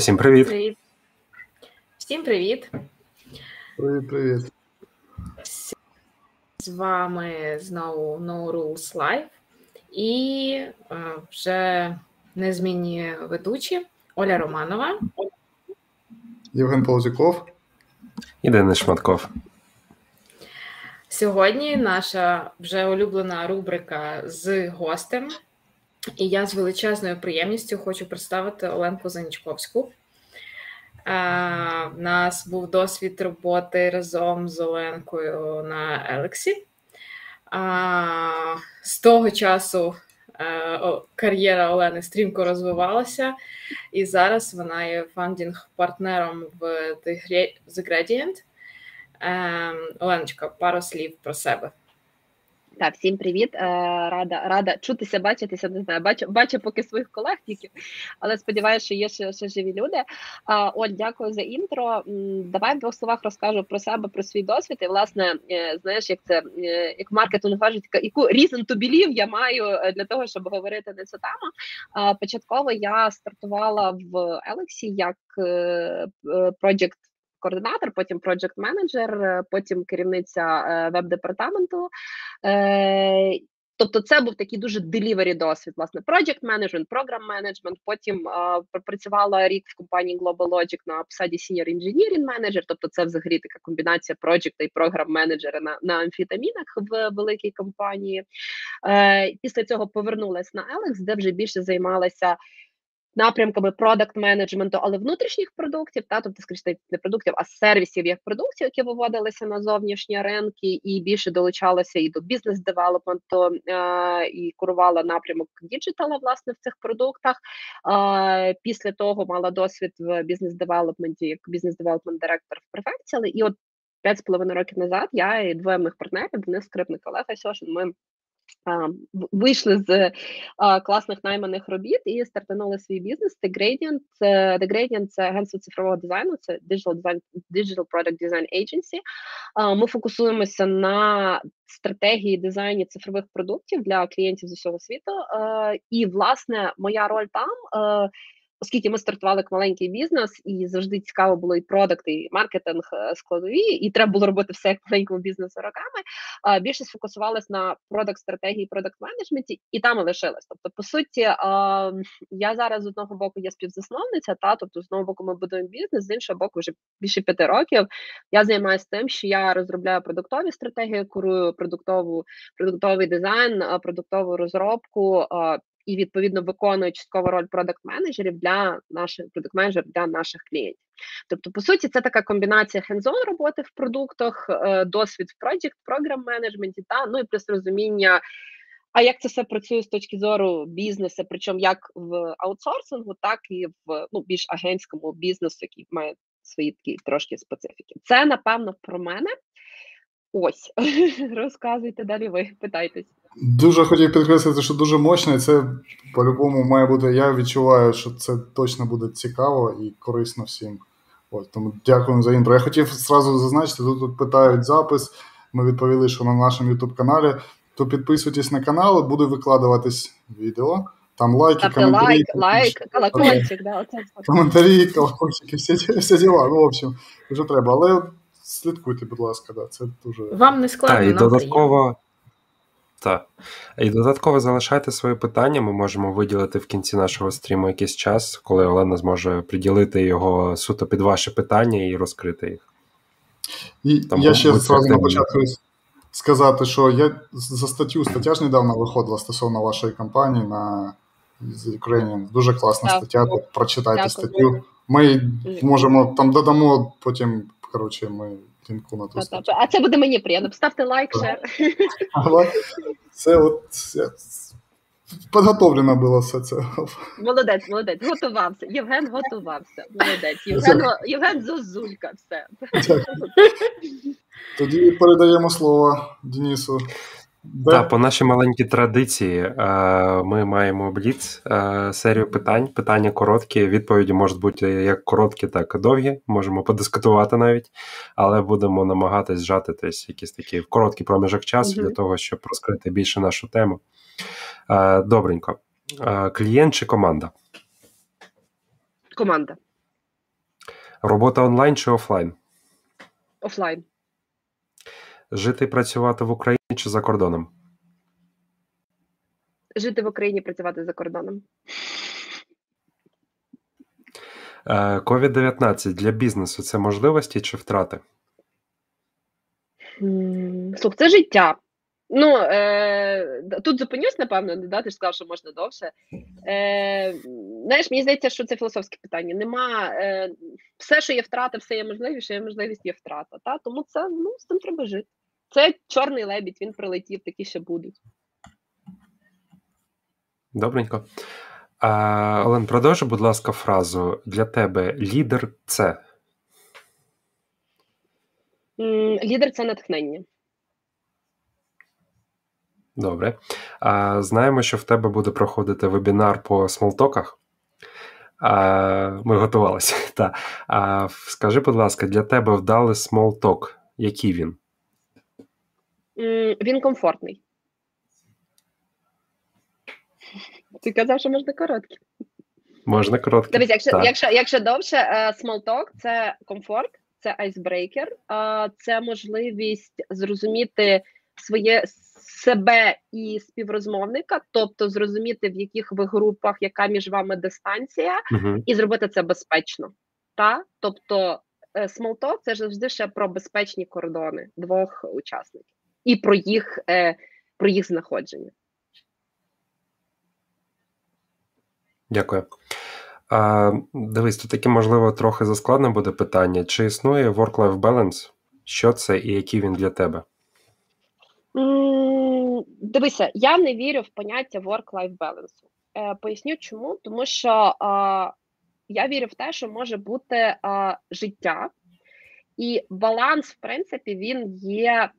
Усім привіт. Привіт. Всім привіт. Привіт, привіт. З вами знову No Rules Live і е, вже незмінні ведучі Оля Романова, Євген Ползюков. І Денис Шматков. Сьогодні наша вже улюблена рубрика з гостем. І я з величезною приємністю хочу представити Оленку Занічковську. У нас був досвід роботи разом з Оленкою на Елексі. З того часу кар'єра Олени стрімко розвивалася, і зараз вона є founding-партнером в The Gradient. Оленочка, пару слів про себе. Так, всім привіт. Е, рада рада чутися, бачитися. Не знаю, бачу бачу поки своїх колег тільки, але сподіваюся, що є ще, ще живі люди. Оль, дякую за intro. Давай в двох словах розкажу про себе, про свій досвід. І власне, е, знаєш, як це е, як маркетинг кажуть, яку reason to believe я маю для того, щоб говорити на цю тему. Початково я стартувала в Елексі як project координатор, потім project менеджер, потім керівниця е, веб-департаменту. Е, тобто, це був такий дуже delivery досвід. Власне, project management, program management, Потім uh, пропрацювала рік в компанії Global Logic на посаді senior engineering manager, Тобто, це взагалі така комбінація project і програм менеджера на на амфітамінах в великій компанії. Uh, після цього повернулася на Alex, де вже більше займалася напрямками продакт менеджменту, але внутрішніх продуктів, та тобто, скажімо, не продуктів, а сервісів як продуктів, які виводилися на зовнішні ринки, і більше долучалася і до бізнес-девелопменту, е, і курувала напрямок діджитала власне в цих продуктах. Е, після того мала досвід в бізнес-девелопменті як бізнес-девелопмент директор в Префекції, і от п'ять з половиною років назад я і двоє моїх партнерів, Денис Скрипник, Олег Сьошин, ми Вийшли з класних найманих робіт і стартанули свій бізнес. The Gradient. The Gradient – це агентство цифрового дизайну, це Digital Design, Digital Product Design Agency. Ми фокусуємося на стратегії дизайні цифрових продуктів для клієнтів з усього світу. І, власне, моя роль там. Оскільки ми стартували як маленький бізнес, і завжди цікаво було і продакт, і маркетинг е, складові, і треба було робити все як маленькому бізнесу роками. Більше сфокусувалась на продакт стратегії, продакт менеджменті, і там і лишилась. Тобто, по суті, я зараз з одного боку є співзасновниця, та тобто з одного боку ми будуємо бізнес, з іншого боку, вже більше п'яти років. Я займаюся тим, що я розробляю продуктові стратегії, курую продуктову продуктовий дизайн, продуктову розробку і відповідно виконує частково роль продакт-менеджерів для наших продакт-менеджерів для наших клієнтів. Тобто, по суті, це така комбінація хендзон роботи в продуктах, е, досвід в project, програм менеджменті та ну і плюс розуміння. А як це все працює з точки зору бізнесу, причому як в аутсорсингу, так і в ну більш агентському бізнесу, який має свої такі трошки специфіки. Це напевно про мене. Ось розказуйте далі. Ви питайтесь. Дуже хотів підкреслити, що дуже мощно, і це по-любому має бути. Я відчуваю, що це точно буде цікаво і корисно всім. Ось, Тому дякую за інтро. Я хотів зразу зазначити, тут, тут питають запис. Ми відповіли, що на нашому youtube каналі. То підписуйтесь на канал, буде викладуватись відео. Там лайки, Ставте коментарі. лайк, лайк, колокольчик, да, оце. Коментарі, колокольчики, всі, всі діла. Ну, в общем, вже треба. Але слідкуйте, будь ласка, да, це дуже. Вам не складно. Так, і додатково. Так. І додатково залишайте свої питання. Ми можемо виділити в кінці нашого стріму якийсь час, коли Олена зможе приділити його суто під ваші питання і розкрити їх. І Тому Я ще зразу на початку сказати, що я за статтю, стаття ж недавно виходила стосовно вашої кампанії на Ukrainian. Дуже класна так. стаття. Прочитайте Дякую. статтю. Ми можемо там додамо потім. Коротше, ми лінку натиснути. А це буде мені приємно. Ставте лайк, шер. Це от підготовлено було все це. Молодець, молодець, готувався. Євген готувався. Молодець. Євген, Євген Зозулька, все. Тоді передаємо слово Денису. Так, по нашій маленькій традиції е, ми маємо бліц е, серію питань. Питання короткі, відповіді можуть бути як короткі, так і довгі. Можемо подискутувати навіть, але будемо намагатись зжати десь якийсь такий короткий проміжок часу mm-hmm. для того, щоб розкрити більше нашу тему. Е, добренько. Клієнт чи команда? Команда. Робота онлайн чи офлайн? Офлайн. Жити і працювати в Україні чи за кордоном? Жити в Україні, працювати за кордоном. COVID-19 для бізнесу це можливості чи втрати? Слух, це життя. Ну, е, тут зупинюсь, напевно, да, ти ж сказав, що можна довше. Е, Знаєш, мені здається, що це філософське питання. Нема е, все, що є втрата, все є можливість, що є можливість, є втрата. Та? Тому це ну, з цим треба жити. Це чорний лебідь, він прилетів, такі ще будуть. Добренько. А, Олен, продовжуй, будь ласка, фразу для тебе лідер це. Лідер це натхнення. Добре. А, Знаємо, що в тебе буде проходити вебінар по смолтоках. А, Ми готувалися. Та. А, Скажи, будь ласка, для тебе вдалий small talk. Який він? Він комфортний. Ти казав, що можна короткі. Можна короткі. Дивись, якщо якщо, якщо довше, small talk – це комфорт, це icebreaker, це можливість зрозуміти своє себе і співрозмовника, тобто зрозуміти, в яких ви групах, яка між вами дистанція, uh і зробити це безпечно. Та? Тобто е, small talk – це завжди ще про безпечні кордони двох учасників і про їх, е, про їх знаходження. Дякую. А, Дивись, тут таке, можливо, трохи заскладне буде питання. Чи існує work-life balance? Що це і який він для тебе? Дивися, я не вірю в поняття work-life balance. Е, Поясню чому, тому що е, я вірю в те, що може бути е, життя, і баланс, в принципі, він є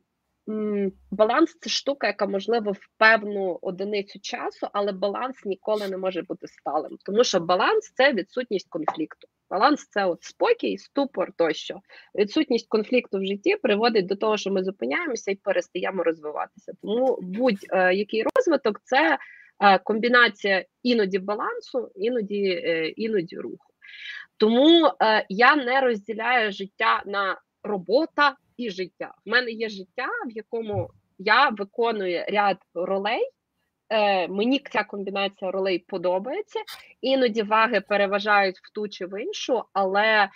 Баланс це штука, яка можливо в певну одиницю часу, але баланс ніколи не може бути сталим, тому що баланс це відсутність конфлікту. Баланс це от спокій, ступор тощо. Відсутність конфлікту в житті приводить до того, що ми зупиняємося і перестаємо розвиватися. Тому будь-який розвиток це е, комбінація іноді балансу, іноді е, іноді руху. Тому е, я не розділяю життя на робота і життя. В мене є життя, в якому я виконую ряд ролей. Е, Мені ця комбінація ролей подобається. Іноді ваги переважають в ту чи в іншу, але е,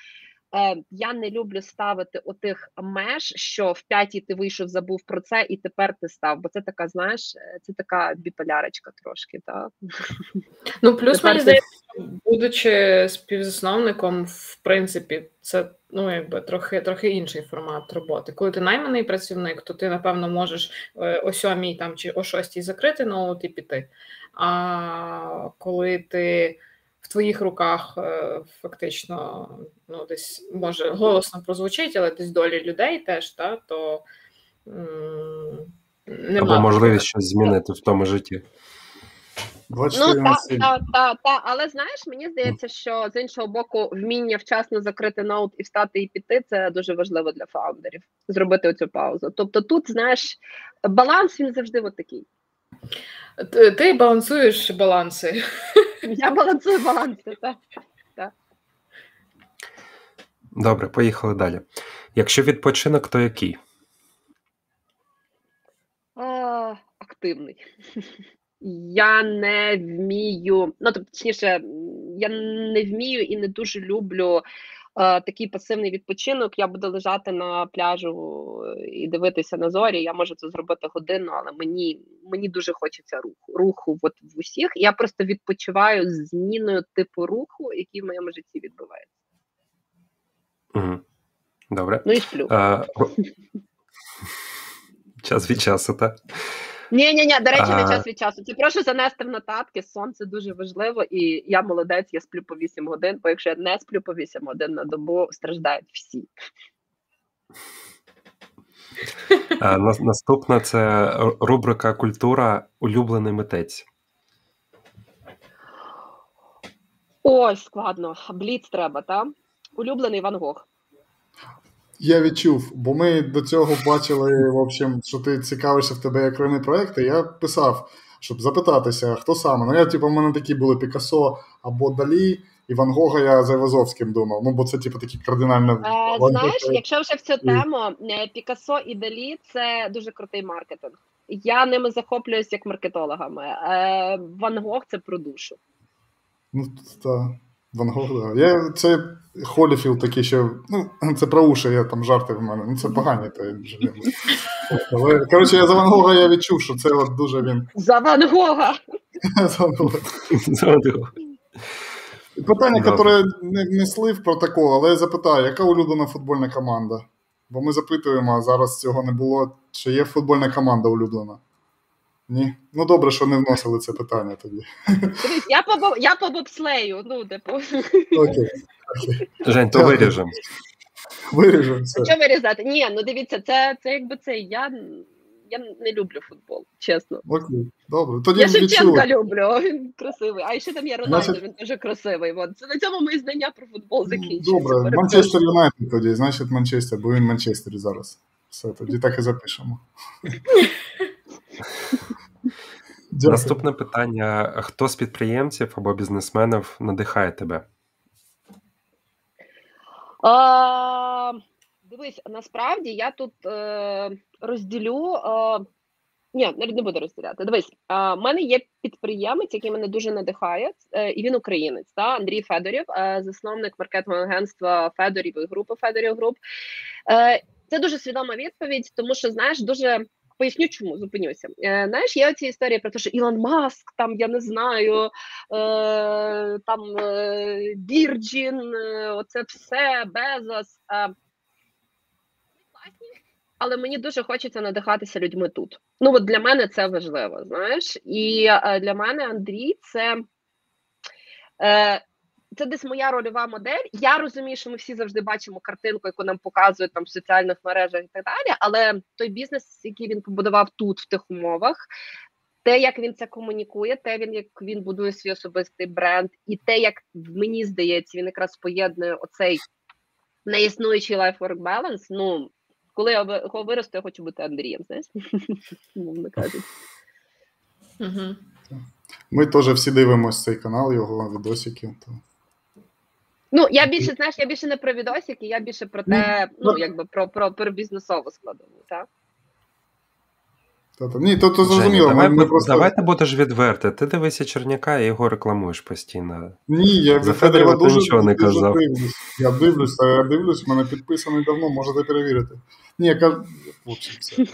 я не люблю ставити отих меж, що в п'ятій ти вийшов, забув про це, і тепер ти став. Бо це така, знаєш, е, це така біполярочка трошки. так? Ну, плюс мені здається, будучи співзасновником, в принципі, це ну якби трохи трохи інший формат роботи. Коли ти найманий працівник, то ти напевно можеш е, о сьомій там чи о шостій закрити ноут і піти. А коли ти в твоїх руках е, фактично ну десь може голосно прозвучить, але десь долі людей теж, та, то м- Або можливість щось змінити в тому житті. 24 ну, та, та, та, та, але знаєш, мені здається, що з іншого боку, вміння вчасно закрити ноут і встати і піти це дуже важливо для фаундерів. Зробити оцю паузу. Тобто, тут знаєш, баланс він завжди от такий. Ти, ти балансуєш баланси. Я балансую баланси, так. так. Добре, поїхали далі. Якщо відпочинок, то який? А, Активний. Я не вмію, ну тобто, точніше, я не вмію і не дуже люблю е, такий пасивний відпочинок. Я буду лежати на пляжу і дивитися на зорі. Я можу це зробити годину, але мені мені дуже хочеться руху. Руху от в усіх. Я просто відпочиваю з зміною типу руху, який в моєму житті відбувається. Угу. Добре. Ну і сплю. А, Час від часу, так? Ні, ні, ні, до речі, не час від часу. Ті прошу занести в нотатки. Сон це дуже важливо, і я молодець, я сплю по 8 годин, бо якщо я не сплю по 8 годин на добу, страждають всі. Наступна це рубрика Культура улюблений митець. Ой, складно. Бліц треба, так? Улюблений Ван Гог. Я відчув, бо ми до цього бачили, в общем, що ти цікавишся в тебе як окремі проекти. Я писав, щоб запитатися, хто саме. Ну, я, типу, в мене такі були Пікасо або Далі. І Ван Гога я за Івазовським думав. Ну, бо це, типу, такі кардинально. А, знаєш, якщо вже в цю тему, е, Пікассо і Далі це дуже крутий маркетинг. Я ними захоплююсь як маркетологами. Е, Ван Гог це про душу. Ну, так. Ван Гог, да. Я, Це Холіфілд такий що. Ну, це про уші, я там жарти в мене. Ну, це погані, вже. Але, коротше, я за Ван Гога я відчув, що це от дуже він. За Ван Гога! за Ван Гога. Питання, яке не внесли в протокол, але я запитаю, яка улюблена футбольна команда? Бо ми запитуємо, а зараз цього не було. Чи є футбольна команда улюблена? Ні. Ну добре, що не вносили це питання тоді. Я по я по бобслею, ну, типу. Окей. Жень, то виріжемо. Виріжемо це. Що вирізати? Ні, ну дивіться, це це якби це. Я я не люблю футбол, чесно. Окей, добре. Тоді Я Шевченка люблю, він красивий. А ще там є Рональдо, значить... він дуже красивий. От. Це на цьому мої знання про футбол закінчуються. Добре, Манчестер Юнайтед тоді, значить Манчестер, бо він в Манчестері зараз. Все, тоді так і запишемо. Наступне питання: хто з підприємців або бізнесменів надихає тебе? А, Дивись, насправді я тут е, розділю. Е, ні, не буду розділяти. Дивись, у мене є підприємець, який мене дуже надихає, е, і він українець. Та Андрій Федорів, е, засновник маркетингового агентства Федорів і групи Федорів Груп. Е, це дуже свідома відповідь, тому що знаєш, дуже Поясню, чому зупинюся. Е, Знаєш, є оці історії про те, що Ілон Маск, там я не знаю, е, там е, Бірджін, е, оце все, Безос. Е, але мені дуже хочеться надихатися людьми тут. Ну от для мене це важливо, знаєш, і е, для мене Андрій це. Е, це десь моя рольова модель. Я розумію, що ми всі завжди бачимо картинку, яку нам показують там в соціальних мережах і так далі. Але той бізнес, який він побудував тут, в тих умовах, те, як він це комунікує, те, він як він будує свій особистий бренд, і те, як мені здається, він якраз поєднує оцей неіснуючий life-work balance, Ну коли я виросту, я хочу бути Андрієм, знаєш, мовно кажуть. Ми теж всі дивимося цей канал, його відосики. То... Ну, я більше, знаєш, я більше не про відосики, я більше про те, ну, ну якби про про, про бізнесову складову, так? Та-та. Ні, то, то зрозуміло. Давай, ми, ми просто... Давай ти будеш відверти. Ти дивися Черняка і його рекламуєш постійно. Ні, я За Федорова дуже, нічого не дуже казав. Дивлюсь. Я дивлюсь, я дивлюсь, мене підписаний давно, можете перевірити. Ні, я кажу, все.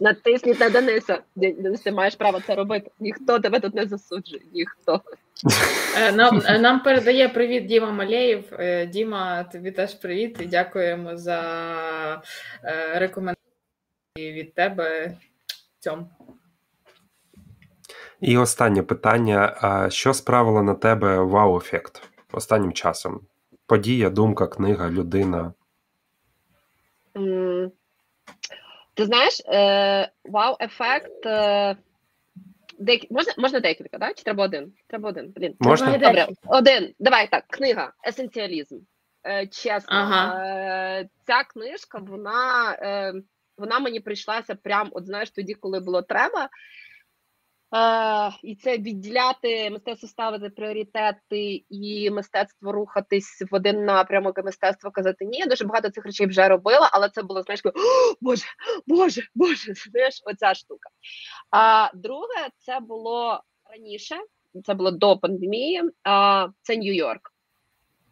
Натисніть на Дениса. Денис, ти маєш право це робити. Ніхто тебе тут не засуджує. Ніхто. Е, нам е, нам передає привіт Діма Малеєв. Е, Діма, тобі теж привіт і дякуємо за рекомендації від тебе цьому. І останнє питання: а що справило на тебе вау-ефект останнім часом? Подія, думка, книга, людина. Mm. Ти знаєш, е, вау-ефект. Е, Дек... Можна можна декілька, да? Чи треба один? Треба один. Блін. Можна? Добре, один. Давай так. Книга Есенціалізм. Е, Чесно, ага. е, ця книжка, вона е, вона мені прийшлася прямо, от знаєш, тоді, коли було треба. Е, І це відділяти мистецтво ставити пріоритети і мистецтво рухатись в один напрямок, і мистецтво казати ні. Я дуже багато цих речей вже робила, але це було знаєш, Боже, Боже, Боже, знаєш, оця штука. А друге, це було раніше, це було до пандемії. а, Це Нью-Йорк.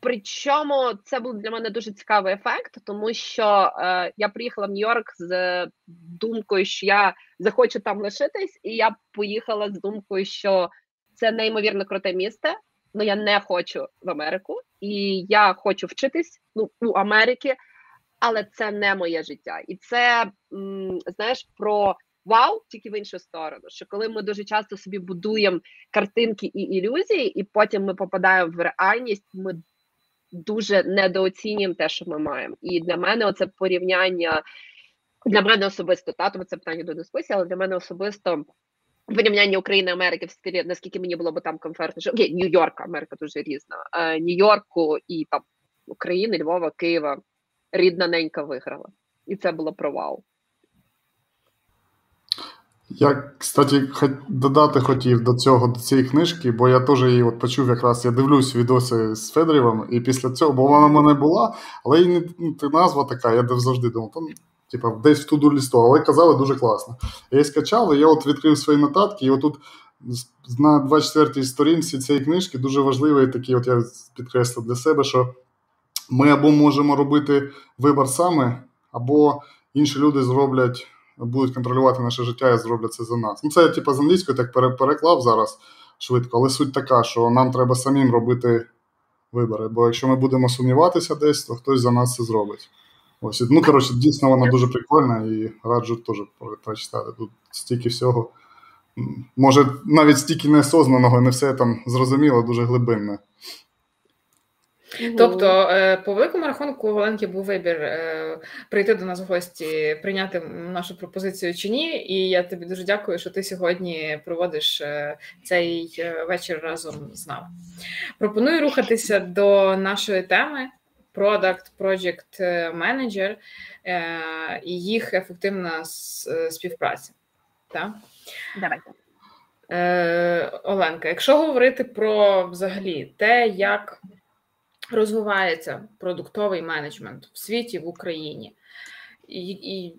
Причому це був для мене дуже цікавий ефект, тому що е, я приїхала в Нью-Йорк з думкою, що я захочу там лишитись, і я поїхала з думкою, що це неймовірно круте місце. але я не хочу в Америку, і я хочу вчитись ну, у Америки, але це не моє життя. І це м, знаєш про вау, тільки в іншу сторону. Що коли ми дуже часто собі будуємо картинки і ілюзії, і потім ми попадаємо в реальність, ми дуже недооцінюємо те, що ми маємо. І для мене оце порівняння для мене особисто та тому це питання до дискусії, але для мене особисто. Порівняння України Америки в стилі, наскільки мені було б там комфортно, що окей, Нью-Йорк, Америка дуже різна. Е, Нью-Йорку і там України, Львова, Києва рідна ненька виграла. І це було провал. Я, кстати, додати хотів до цього, до цієї книжки, бо я теж її от почув якраз, я дивлюсь відоси з Федорєвим, і після цього, бо вона в мене була, але її не ну, назва така, я завжди думав, там, типа, десь в туду лісту, але казали дуже класно. Я її скачав, і я от відкрив свої нотатки, і отут на 24-й сторінці цієї книжки дуже важливий такий, от я підкреслив для себе, що ми або можемо робити вибір саме, або інші люди зроблять будуть контролювати наше життя і зроблять це за нас. Ну, це типу, з англійської так переклав зараз швидко, але суть така, що нам треба самим робити вибори. Бо якщо ми будемо сумніватися десь, то хтось за нас це зробить. Ось, ну, коротше, дійсно, вона дуже прикольна і раджу теж прочитати. Тут стільки всього. Може, навіть стільки неосознаного, не все там зрозуміло, дуже глибинне. Тобто, е, по великому рахунку, у Оленки був вибір е, прийти до нас в гості, прийняти нашу пропозицію чи ні. І я тобі дуже дякую, що ти сьогодні проводиш е, цей вечір разом з нами. Пропоную рухатися до нашої теми Product Project Manager і їх ефективна співпраця. Так? Давайте. Оленка, якщо говорити про взагалі те, як розвивається продуктовий менеджмент в світі в Україні, і, і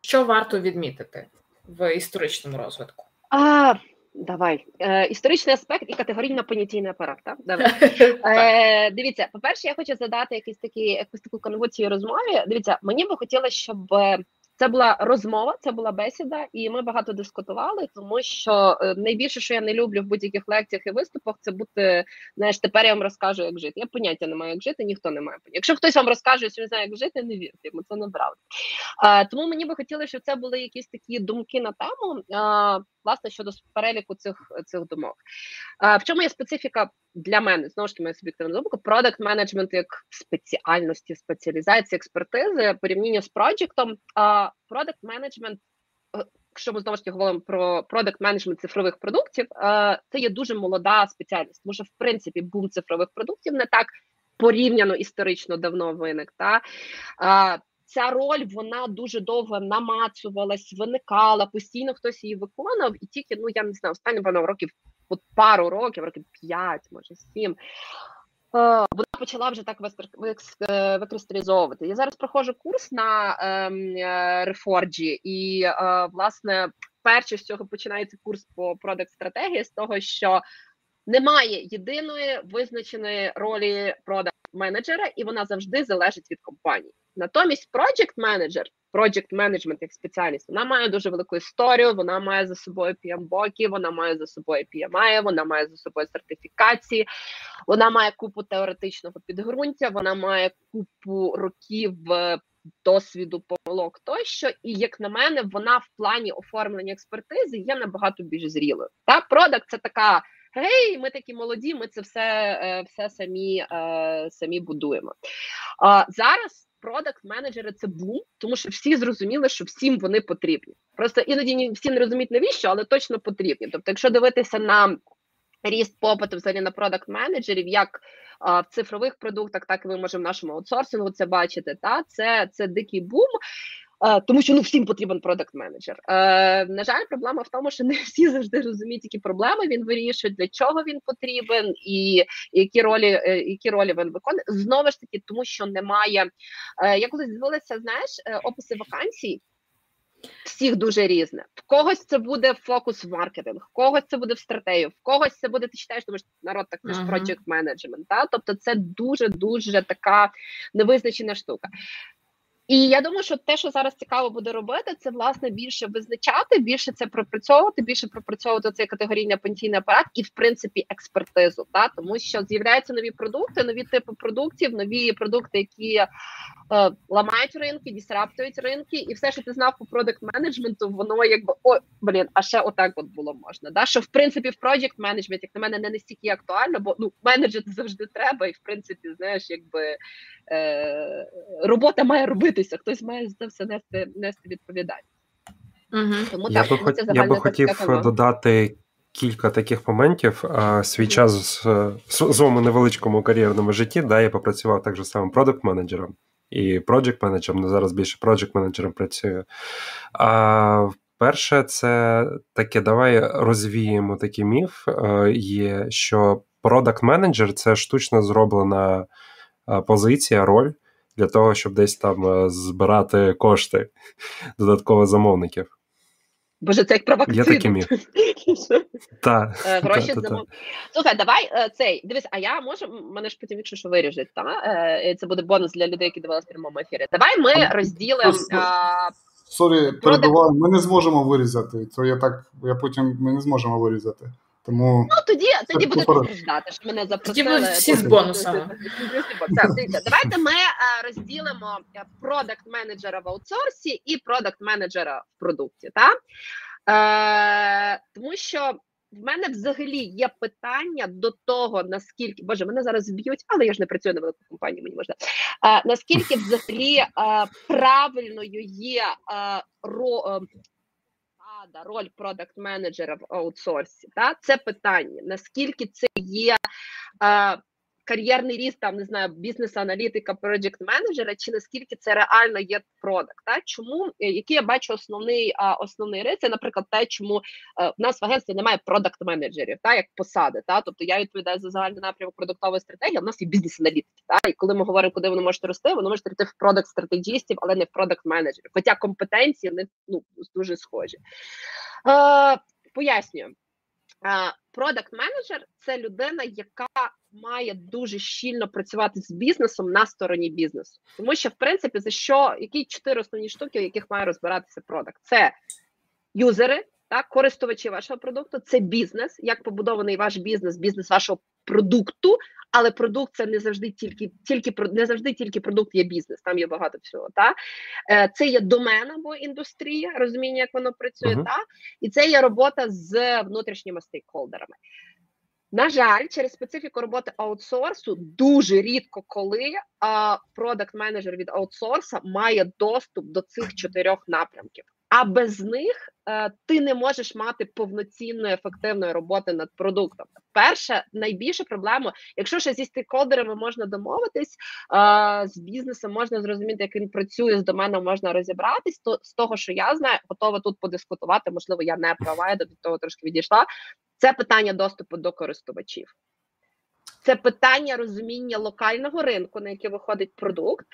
що варто відмітити в історичному розвитку? А, Давай Е, історичний аспект і категорійно понятійний апарат. Так? Давай. Е, Дивіться, по-перше, я хочу задати якісь такі якусь таку конвоцію розмові. Дивіться, мені би хотілося, щоб це була розмова, це була бесіда, і ми багато дискутували, тому що е, найбільше, що я не люблю в будь-яких лекціях і виступах, це бути знаєш, тепер я вам розкажу, як жити. Я поняття не маю, як жити, ніхто не має. Якщо хтось вам розкаже, що він знає, як жити, не вірте йому, це не неправда. Тому мені би хотілося, щоб це були якісь такі думки на тему власне щодо переліку цих цих думок. А, В чому є специфіка для мене? Знову ж таки, моя суб'єктивна думка, продакт менеджмент як спеціальності, спеціалізації, експертизи порівняння з проджектом. Продакт менеджмент. Якщо ми знову ж таки говоримо про продакт менеджмент цифрових продуктів, це є дуже молода спеціальність. Тому що, в принципі, бум цифрових продуктів не так порівняно історично давно виник. Та ця роль вона дуже довго намацувалась, виникала, постійно хтось її виконував, і тільки ну я не знаю, останні певно, років от пару років, років п'ять, може сім. Е, вона почала вже так е, викристалізовувати. Я зараз проходжу курс на ем, е, і власне перше з цього починається курс по продакт стратегії з того, що немає єдиної визначеної ролі продакт менеджера, і вона завжди залежить від компанії. Натомість, project manager, project management як спеціальність, вона має дуже велику історію, вона має за собою PMBOK, вона має за собою PMI, вона має за собою сертифікації, вона має купу теоретичного підґрунтя, вона має купу років е, досвіду помилок тощо, і як на мене, вона в плані оформлення експертизи є набагато більш зрілою. Та продакт це така. Гей, ми такі молоді, ми це все е, все самі е, самі будуємо. А зараз продакт менеджери це бум, тому що всі зрозуміли, що всім вони потрібні. Просто іноді всі не розуміють навіщо, але точно потрібні. Тобто, якщо дивитися на ріст попиту взагалі на продакт менеджерів, як а, в цифрових продуктах, так і ми можемо в нашому аутсорсингу це бачити. Та це це дикий бум. Е, тому що ну всім потрібен продакт менеджер. Е, на жаль, проблема в тому, що не всі завжди розуміють, які проблеми він вирішує, для чого він потрібен, і які ролі е, які ролі він виконує. Знову ж таки, тому що немає. Я колись дивилася, знаєш, описи вакансій. Всіх дуже різне. В когось це буде фокус в маркетинг, в когось це буде в стратегію, в когось це буде, ти читаєш, тому що народ так uh-huh. project management, та? Тобто це дуже-дуже така невизначена штука. І я думаю, що те, що зараз цікаво буде робити, це власне більше визначати, більше це пропрацьовувати, більше пропрацьовувати цей категорійний пенсійний апарат і, в принципі, експертизу. Та тому що з'являються нові продукти, нові типи продуктів, нові продукти, які е, ламають ринки, дісраптують ринки, і все, що ти знав по продакт менеджменту, воно якби о блін, а ще отак от було можна. Да? Що в принципі в project менеджмент, як на мене, не настільки актуально, бо ну менеджер завжди треба, і в принципі, знаєш, якби е, робота має робитися, хтось має за все нести нести відповідальність. Угу. Тому я так, би хот... я би хотів додати кілька таких моментів. Свій час в своєму невеличкому кар'єрному житті да, я попрацював так же самим продакт-менеджером і project менеджером але зараз більше project менеджером працюю. А Перше, це таке, давай розвіємо такий міф, е, є, що продакт менеджер це штучно зроблена е, позиція, роль для того, щоб десь там е, збирати кошти додатково замовників. Боже, це як про вакцину. Є такий міф. Так. Гроші замов... Слухай, давай цей. Дивись, а я можу, мене ж потім якщо що виріжуть, та? це буде бонус для людей, які дивилися в прямому ефірі. Давай ми розділимо. Sorry, перебуваю, ми не зможемо вирізати. То я так, я потім ми не зможемо вирізати. Тому ну тоді тоді буде страждати, що мене запросили. Тоді всі з бонусами. Давайте ми розділимо продакт менеджера в аутсорсі і продакт менеджера в продукті. Так? Е, Тому що в мене взагалі є питання до того, наскільки Боже, мене зараз зб'ють, але я ж не працюю на велику компанію, мені можна. А, Наскільки взагалі а, правильною є а, ро, а, роль продакт менеджера в аутсорсі? Та? Це питання. Наскільки це є а, кар'єрний ріст, там не знаю, бізнес-аналітика, проджект менеджера, чи наскільки це реально є продакт? Чому е, який я бачу основний а, основний рис, це, наприклад, те, чому а, е, в нас в агентстві немає продакт менеджерів, та як посади, та тобто я відповідаю за загальний напрямок продуктової стратегії. в нас є бізнес-аналітики. Та і коли ми говоримо, куди вони можуть рости, вони можуть рости в продакт стратегістів, але не в продакт менеджерів. Хоча компетенції не ну дуже схожі. Е, Пояснюю. Продакт менеджер це людина, яка має дуже щільно працювати з бізнесом на стороні бізнесу, тому що в принципі за що які чотири основні штуки, в яких має розбиратися продакт? Це юзери, так, користувачі вашого продукту, це бізнес, як побудований ваш бізнес, бізнес вашого продукту, але продукт це не завжди тільки тільки не завжди тільки продукт є бізнес, там є багато всього. Та? Е, це є домена або індустрія, розуміння, як воно працює, uh-huh. та? і це є робота з внутрішніми стейкхолдерами. На жаль, через специфіку роботи аутсорсу дуже рідко коли продакт менеджер від аутсорса має доступ до цих чотирьох напрямків. А без них е, ти не можеш мати повноцінної ефективної роботи над продуктом. Перша найбільша проблема, якщо ще зі стейкхолдерами можна домовитись, е, з бізнесом можна зрозуміти, як він працює з доменом, можна розібратись. То з того, що я знаю, готова тут подискутувати. Можливо, я не права, я до того трошки відійшла. Це питання доступу до користувачів. Це питання розуміння локального ринку, на який виходить продукт,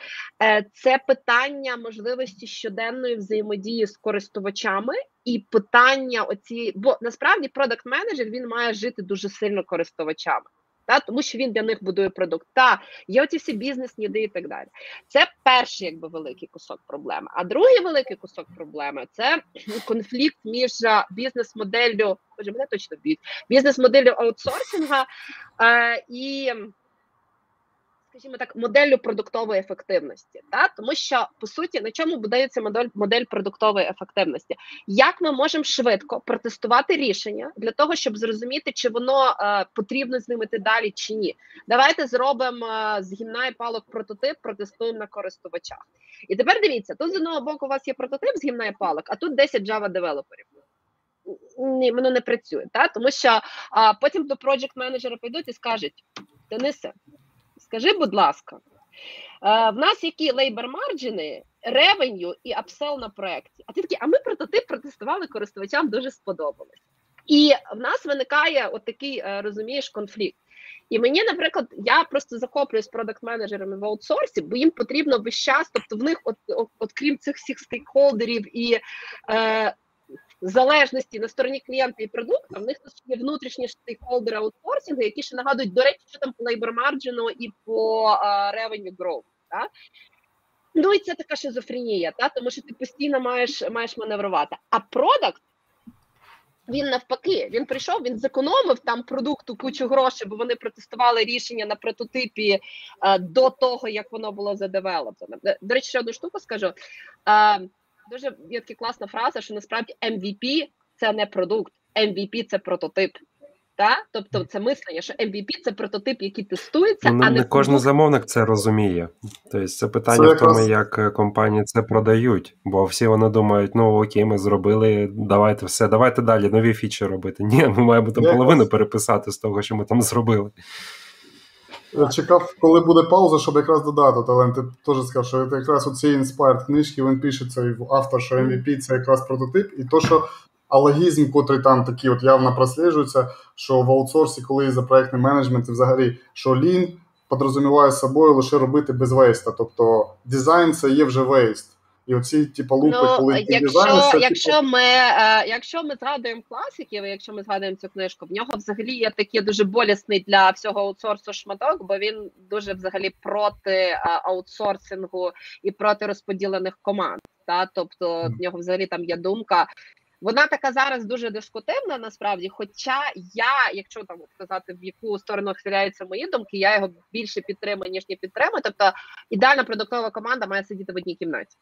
е, це питання можливості щоденної взаємодії з користувачами і питання оці, бо насправді продакт менеджер він має жити дуже сильно користувачами та тому що він для них будує продукт. Та є оці всі бізнес-ніди і так далі. Це перший якби великий кусок проблеми. А другий великий кусок проблеми це конфлікт між бізнес-моделлю, боже, мене точно б'ють, бізнес-моделлю аутсорсинга е, і скажімо так, моделлю продуктової ефективності, та тому що по суті на чому будується модель модель продуктової ефективності? Як ми можемо швидко протестувати рішення для того, щоб зрозуміти, чи воно е, потрібно з ними йти далі чи ні? Давайте зробимо е, з палок прототип, протестуємо на користувачах. І тепер дивіться: тут з одного боку у вас є прототип з палок, а тут 10 Java девелоперів. Ні, воно не працює, та тому що а, потім до проджект менеджера прийдуть і скажуть: Денисе, Скажи, будь ласка, е, в нас які лейбер марджини, ревеню і апсел на проєкті? А ти такі, а ми прототип протестували користувачам, дуже сподобалось. І в нас виникає от такий, е, розумієш, конфлікт. І мені, наприклад, я просто захоплююсь продакт-менеджерами в аутсорсі, бо їм потрібно весь час, тобто в них, от, от, от крім цих всіх стейкхолдерів і е, залежності на стороні клієнта і продукта, в них є внутрішні стейкхолдери аутсорсингу, які ще нагадують, до речі, що там по labor і по uh, revenue growth. Так? Ну і це така шизофренія, та? тому що ти постійно маєш маєш маневрувати. А продакт, він навпаки, він прийшов, він зекономив там продукту кучу грошей, бо вони протестували рішення на прототипі е, до того, як воно було задевелоптено. До речі, ще одну штуку скажу. Е, дуже є така класна фраза, що насправді MVP це не продукт, MVP це прототип. Та? Тобто це мислення, що MVP це прототип, який тестується, ну, а не, не кожен замовник це розуміє. Тобто це питання це в тому, як е, компанії це продають, бо всі вони думають, ну окей, ми зробили, давайте все, давайте далі нові фічі робити. Ні, ми маємо там половину переписати з того, що ми там зробили. Чекав, коли буде пауза, щоб якраз додати Але Ти теж сказав, що це якраз оці Inspired книжки, він пишеться і автор, що MVP це якраз прототип, і то, що алогізм, котрий там такий от явно просліджується, що в аутсорсі, коли за проектний менеджмент, і взагалі, що лін подрозуміває собою лише робити без вейста. Тобто дизайн це є вже вейст. І оці типу, лупи, ну, коли якщо, це, якщо типу... ми е, якщо ми згадуємо класиків, якщо ми згадуємо цю книжку, в нього взагалі є такий дуже болісний для всього аутсорсу шматок, бо він дуже взагалі проти е, аутсорсингу і проти розподілених команд. Та тобто в нього взагалі там є думка, вона така зараз дуже дискутивна, насправді. Хоча я, якщо там сказати, в яку сторону схиляються мої думки, я його більше підтримую, ніж не підтримую. Тобто ідеальна продуктова команда має сидіти в одній кімнаті.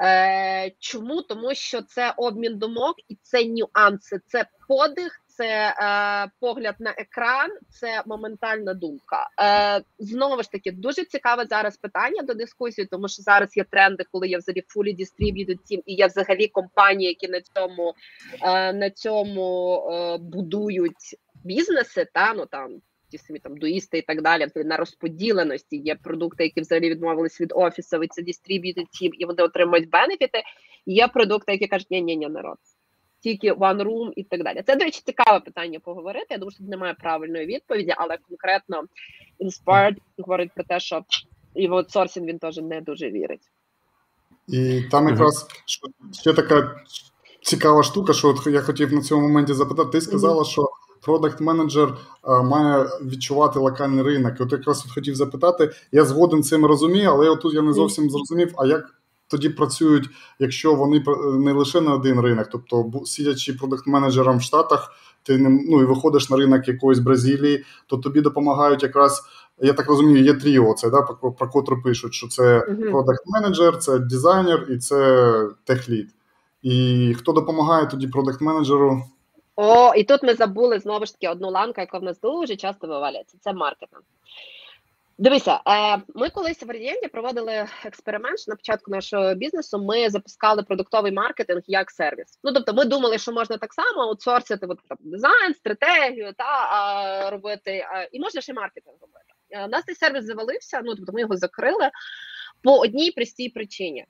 Е, Чому? Тому що це обмін думок і це нюанси, це подих, це е, погляд на екран, це моментальна думка. Е, Знову ж таки, дуже цікаве зараз питання до дискусії, тому що зараз є тренди, коли є взагалі fully distributed team, і є взагалі компанії, які на цьому е, на цьому е, будують бізнеси. Та ну там ті самі там дуїсти і так далі, на розподіленості є продукти, які взагалі відмовились від офісу, і це team, і вони отримують бенефіти. Є продукти, які кажуть, ні ні ні народ, тільки one room і так далі. Це, до речі, цікаве питання поговорити. Я думаю, що тут немає правильної відповіді, але конкретно Inspired говорить про те, що і в аутсорсинг він теж не дуже вірить. І там якраз ще така цікава штука, що от я хотів на цьому моменті запитати. Ти сказала, mm-hmm. що продакт менеджер має відчувати локальний ринок. І От якраз от хотів запитати, я згоден цим розумію, але тут я не зовсім зрозумів, а як тоді працюють, якщо вони не лише на один ринок, тобто сидячи продакт-менеджером в Штатах, ти не ну і виходиш на ринок якоїсь Бразилії, то тобі допомагають якраз. Я так розумію, є тріо, це да, про, про котру пишуть, що це продакт-менеджер, це дизайнер і це техлід. І хто допомагає тоді продакт-менеджеру о, і тут ми забули знову ж таки одну ланку, яка в нас дуже часто вивалюється. Це маркетинг. Дивися, е, ми колись в Радієнті проводили експеримент на початку нашого бізнесу. Ми запускали продуктовий маркетинг як сервіс. Ну тобто, ми думали, що можна так само аутсорсити от, там, дизайн, стратегію та робити, і можна ще маркетинг робити. Е, у нас цей сервіс завалився. Ну тобто, ми його закрили по одній простій причині.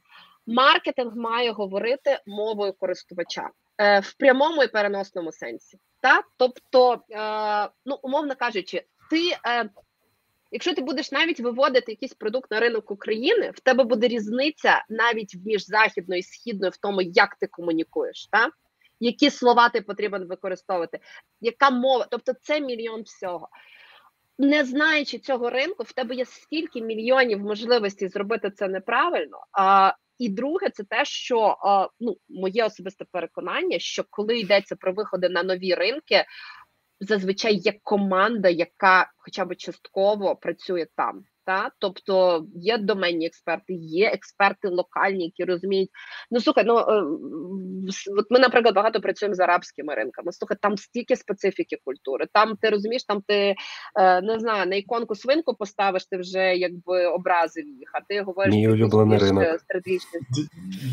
Маркетинг має говорити мовою користувача. Е, в прямому і переносному сенсі. Так? Тобто, е, ну, умовно кажучи, ти. Е, якщо ти будеш навіть виводити якийсь продукт на ринок України, в тебе буде різниця навіть між західною і східною в тому, як ти комунікуєш, так? які слова ти потрібен використовувати, яка мова, тобто це мільйон всього. Не знаючи цього ринку, в тебе є стільки мільйонів можливостей зробити це неправильно. А і друге, це те, що ну моє особисте переконання, що коли йдеться про виходи на нові ринки, зазвичай є команда, яка хоча б частково працює там. Та? Тобто є доменні експерти, є експерти локальні, які розуміють. Ну слухай, ну е, от ми, наприклад, багато працюємо з арабськими ринками. Слухай, там стільки специфіки культури. Там ти розумієш, там ти е, не знаю, на іконку свинку поставиш, ти вже якби образив їх, а ти говориш Мій улюблений ринок. стратегічний.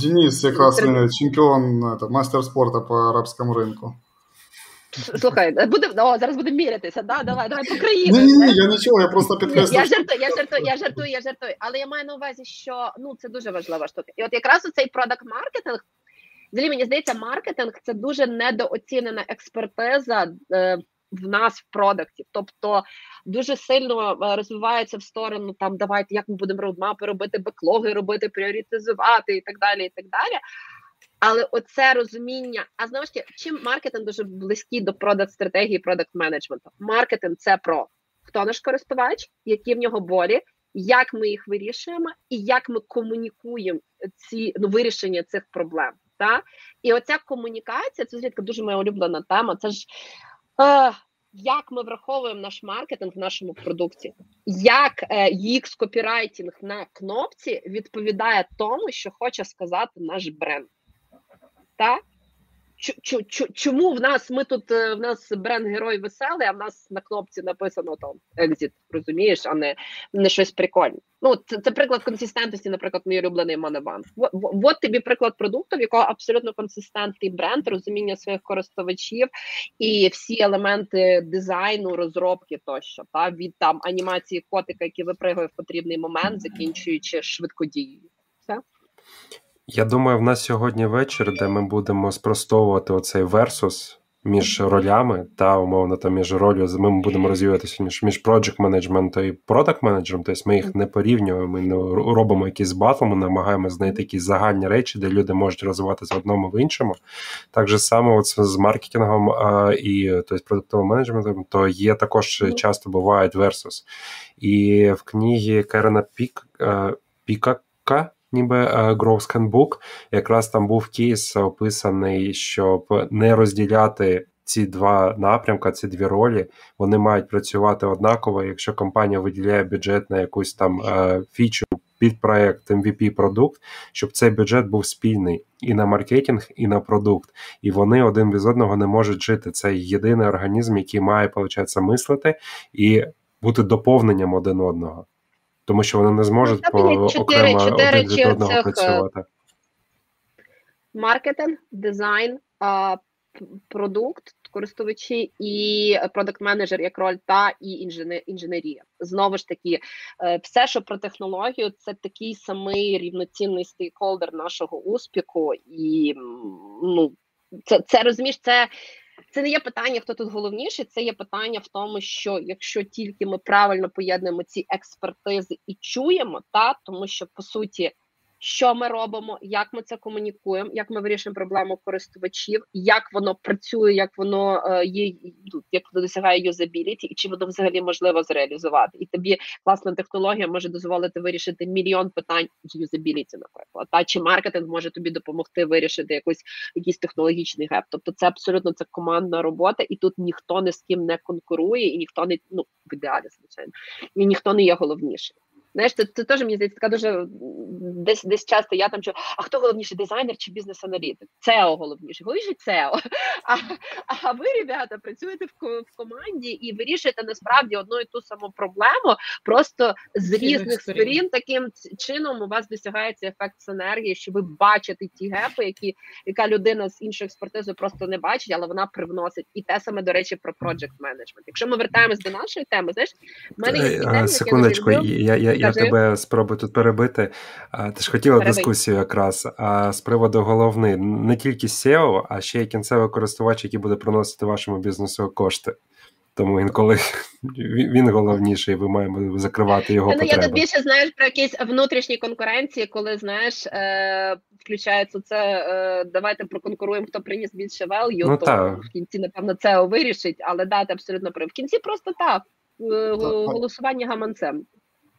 Денис якраз чемпіон мастер спорту по арабському ринку. Слухай, буде о, зараз будемо мірятися. Да, давай, давай по країні. Ні, ні, ні, я нічого, я просто підкреслю. Я жартую, я жартую, я жартую, я жартую. Але я маю на увазі, що ну це дуже важлива штука. І от якраз у цей продакт маркетинг, взагалі мені здається, маркетинг це дуже недооцінена експертиза. Е, в нас в продакті, тобто дуже сильно е, розвивається в сторону там, давайте як ми будемо роудмапи робити, беклоги робити, пріоритизувати і так далі. і так далі. Але оце розуміння, а знову ж таки, чим маркетинг дуже близький до продакт стратегії, продакт менеджменту. Маркетинг це про хто наш користувач, які в нього болі, як ми їх вирішуємо, і як ми комунікуємо ці ну, вирішення цих проблем. Та? І оця комунікація це звідки дуже моя улюблена тема. Це ж е, як ми враховуємо наш маркетинг в нашому продукті, як е, UX копірайтінг на кнопці відповідає тому, що хоче сказати наш бренд. Так? чому в нас ми тут в нас бренд герой веселий, а в нас на кнопці написано там екзит, розумієш, а не не щось прикольне. Ну це це приклад консистентності, наприклад, мій улюблений Moneybank. От тобі приклад продукту, в якого абсолютно консистентний бренд, розуміння своїх користувачів і всі елементи дизайну, розробки тощо, та від там анімації котика, який випригує в потрібний момент, закінчуючи швидкодією. Все. Я думаю, в нас сьогодні вечір, де ми будемо спростовувати оцей версус між ролями та умовно там між ролью ми будемо розвиватися між між project менеджментом і продакт менеджером. Тобто ми їх не порівнюємо, ми не робимо якісь батл, ми намагаємося знайти якісь загальні речі, де люди можуть розвиватися в одному в іншому. Так же само от з маркетингом а, і тобто, продуктовим менеджментом, то є також часто бувають versus. І в книгі Керена Пік Пікока ніби е, Growth Handbook, якраз там був кейс описаний, щоб не розділяти. Ці два напрямки, ці дві ролі, вони мають працювати однаково. Якщо компанія виділяє бюджет на якусь там е, фічу під проект MVP продукт, щоб цей бюджет був спільний і на маркетинг, і на продукт. І вони один без одного не можуть жити. Це єдиний організм, який має, виходить, мислити і бути доповненням один одного тому що вони не зможуть по окремо один від одного цих... Е, працювати. Маркетинг, дизайн, продукт, користувачі і продакт менеджер як роль та і інженерія. Знову ж таки, е, все, що про технологію, це такий самий рівноцінний стейкхолдер нашого успіху, і ну це це розумієш, це це не є питання, хто тут головніший, це є питання в тому, що якщо тільки ми правильно поєднуємо ці експертизи і чуємо, та тому що по суті що ми робимо, як ми це комунікуємо, як ми вирішуємо проблему користувачів, як воно працює, як воно е, є ну, як воно досягає юзабіліті, і чи воно взагалі можливо зреалізувати. І тобі класна технологія може дозволити вирішити мільйон питань з юзабіліті, наприклад, та чи маркетинг може тобі допомогти вирішити якусь якийсь технологічний геп. Тобто, це абсолютно це командна робота, і тут ніхто ні з ким не конкурує, і ніхто не ну в ідеалі звичайно, і ніхто не є головнішим. Знаєш, це, це теж мені здається, така дуже десь десь часто я там чую, а хто головніший дизайнер чи бізнес-аналітик? ЦЕО головніше, головніше ЦЕО. А а ви, ребята, працюєте в в команді і вирішуєте насправді одну і ту саму проблему, просто з різних сторін. Таким чином у вас досягається ефект синергії, що ви бачите ті гепи, які яка людина з іншої експертизи просто не бачить, але вона привносить. І те саме, до речі, про project management. Якщо ми вертаємось до нашої теми, знаєш, в мене є Секундочку, я, я, я тебе спробую тут перебити. Ти ж хотіла Перебий. дискусію якраз а з приводу головний не тільки SEO, а ще й кінцевий користувач, який буде приносити вашому бізнесу кошти. Тому інколи він головніший, ви маємо закривати його. Ну, потреби. Я тут більше знаєш про якісь внутрішні конкуренції, коли знаєш, е, включається це. Е, давайте проконкуруємо, хто приніс більше value, ну, то так. в кінці, напевно, це вирішить, але дати абсолютно прав. В кінці просто так. Е, голосування гаманцем.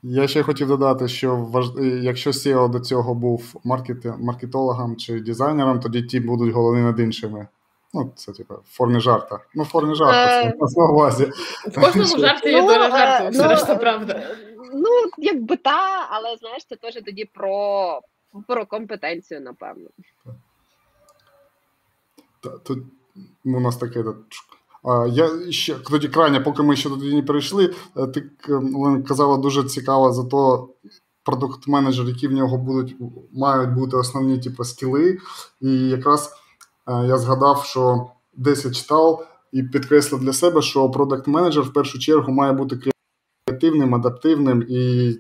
Я ще хотів додати, що важ... якщо SEO до цього був маркет... маркетологом чи дизайнером, тоді ті будуть головні над іншими. Ну, це типу, в формі жарта. Ну, в формі жарта, це на увазі. В кожному жарті є доля жарту, все решта правда. Ну, якби та, але знаєш, це теж тоді про про компетенцію, напевно. Тут у нас таке я ще тоді крайня, поки ми ще туди не перейшли, е, ти Олен, казала дуже цікаво за то продукт-менеджер, які в нього будуть мають бути основні типу, скіли. І якраз е, я згадав, що десь я читав і підкреслив для себе, що продакт-менеджер в першу чергу має бути креативним, адаптивним і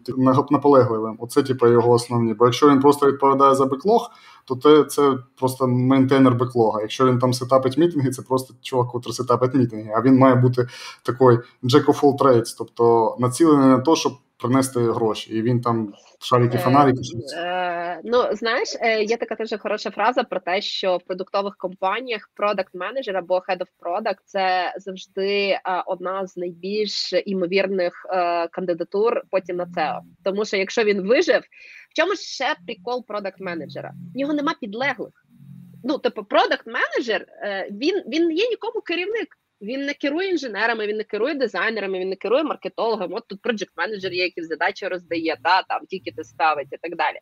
наполегливим. Оце типу, його основні. Бо якщо він просто відповідає за беклог, то це, це просто мейнтейнер беклога. Якщо він там сетапить мітинги, це просто чувак, який сетапить мітинги. А він має бути такий jack of all trades, тобто націлений на те, щоб принести гроші, і він там шарики фонарики. Е, е, ну знаєш, е, є така дуже хороша фраза про те, що в продуктових компаніях продакт менеджер або head of product – це завжди е, одна з найбільш імовірних е, кандидатур потім на це. Тому що якщо він вижив, в чому ще прикол продакт менеджера? В нього нема підлеглих. Ну, типу, продакт менеджер він він є нікому керівник. Він не керує інженерами, він не керує дизайнерами, він не керує маркетологами. От тут проджект менеджер є, який задачі роздає, та там тільки ти ставить і так далі.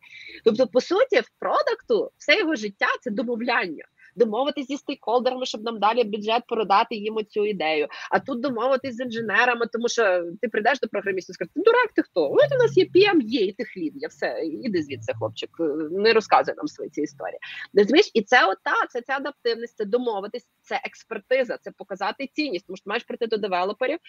Тобто, по суті, в продакту все його життя це домовляння. Домовитись зі стейкхолдерами, щоб нам далі бюджет продати їм цю ідею. А тут домовитись з інженерами, тому що ти прийдеш до програміста і скажеш, дурак, ти хто? Ось у нас є PM, є, і ти хліб, я все, іди звідси, хлопчик, не розказуй нам свої ці історії. Розумієш? І це ота, це ця адаптивність, це домовитись, це експертиза, це показати цінність. Тому що ти маєш прийти до девелоперів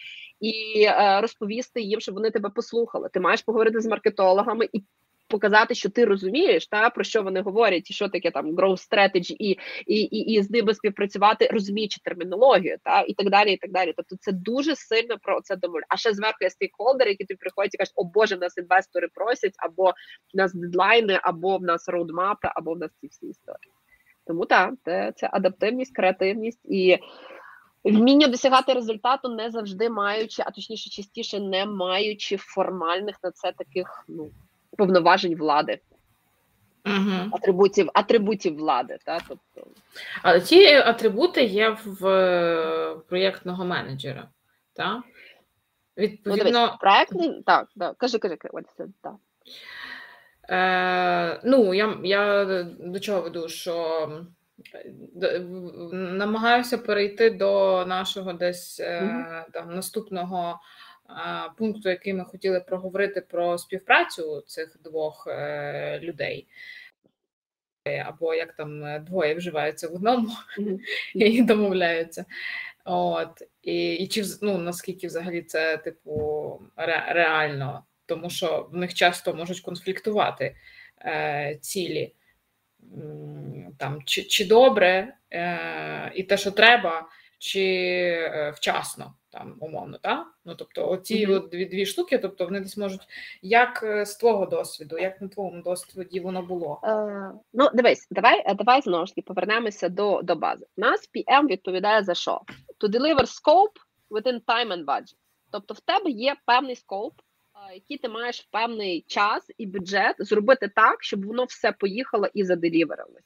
і е, розповісти їм, щоб вони тебе послухали. Ти маєш поговорити з маркетологами і показати, що ти розумієш, та про що вони говорять, і що таке там growth strategy, і і, і, і з ними співпрацювати, розуміючи термінологію, та і так далі. і так далі. Тобто це дуже сильно про це домовляє. А ще зверху є стейкхолдери, які тобі приходять і кажуть, о Боже, в нас інвестори просять, або в нас дедлайни, або в нас роудмапи, або в нас ці всі історії. Тому так, це, це адаптивність, креативність і. Вміння досягати результату не завжди маючи, а точніше, частіше не маючи формальних на це таких ну повноважень влади, угу. атрибутів атрибутів влади. Та, тобто. Але ці атрибути є в е, проєктного менеджера. так? Відповідно, ну, дивись, проєктний, так, так, кажи, кажи, Ольця, так. Е, Ну, я я до чого веду, що намагаюся перейти до нашого десь mm там наступного пункту, який ми хотіли проговорити про співпрацю цих двох е, людей. Або як там е, двоє вживаються в одному mm-hmm. і домовляються. От, І і чи ну, наскільки взагалі це типу ре, реально, тому що в них часто можуть конфліктувати е, цілі там, чи чи добре е, і те, що треба, чи е, вчасно там умовно, так? Ну тобто, оці mm-hmm. дві дві штуки, тобто вони десь можуть як е, з твого досвіду, як на твоєму досвіді воно було? Uh, ну, дивись, давай е, давай знову ж таки повернемося до до бази. У нас PM відповідає за що? To deliver scope within time and budget. Тобто, в тебе є певний скоп, який ти маєш в певний час і бюджет зробити так, щоб воно все поїхало і заделіверилось.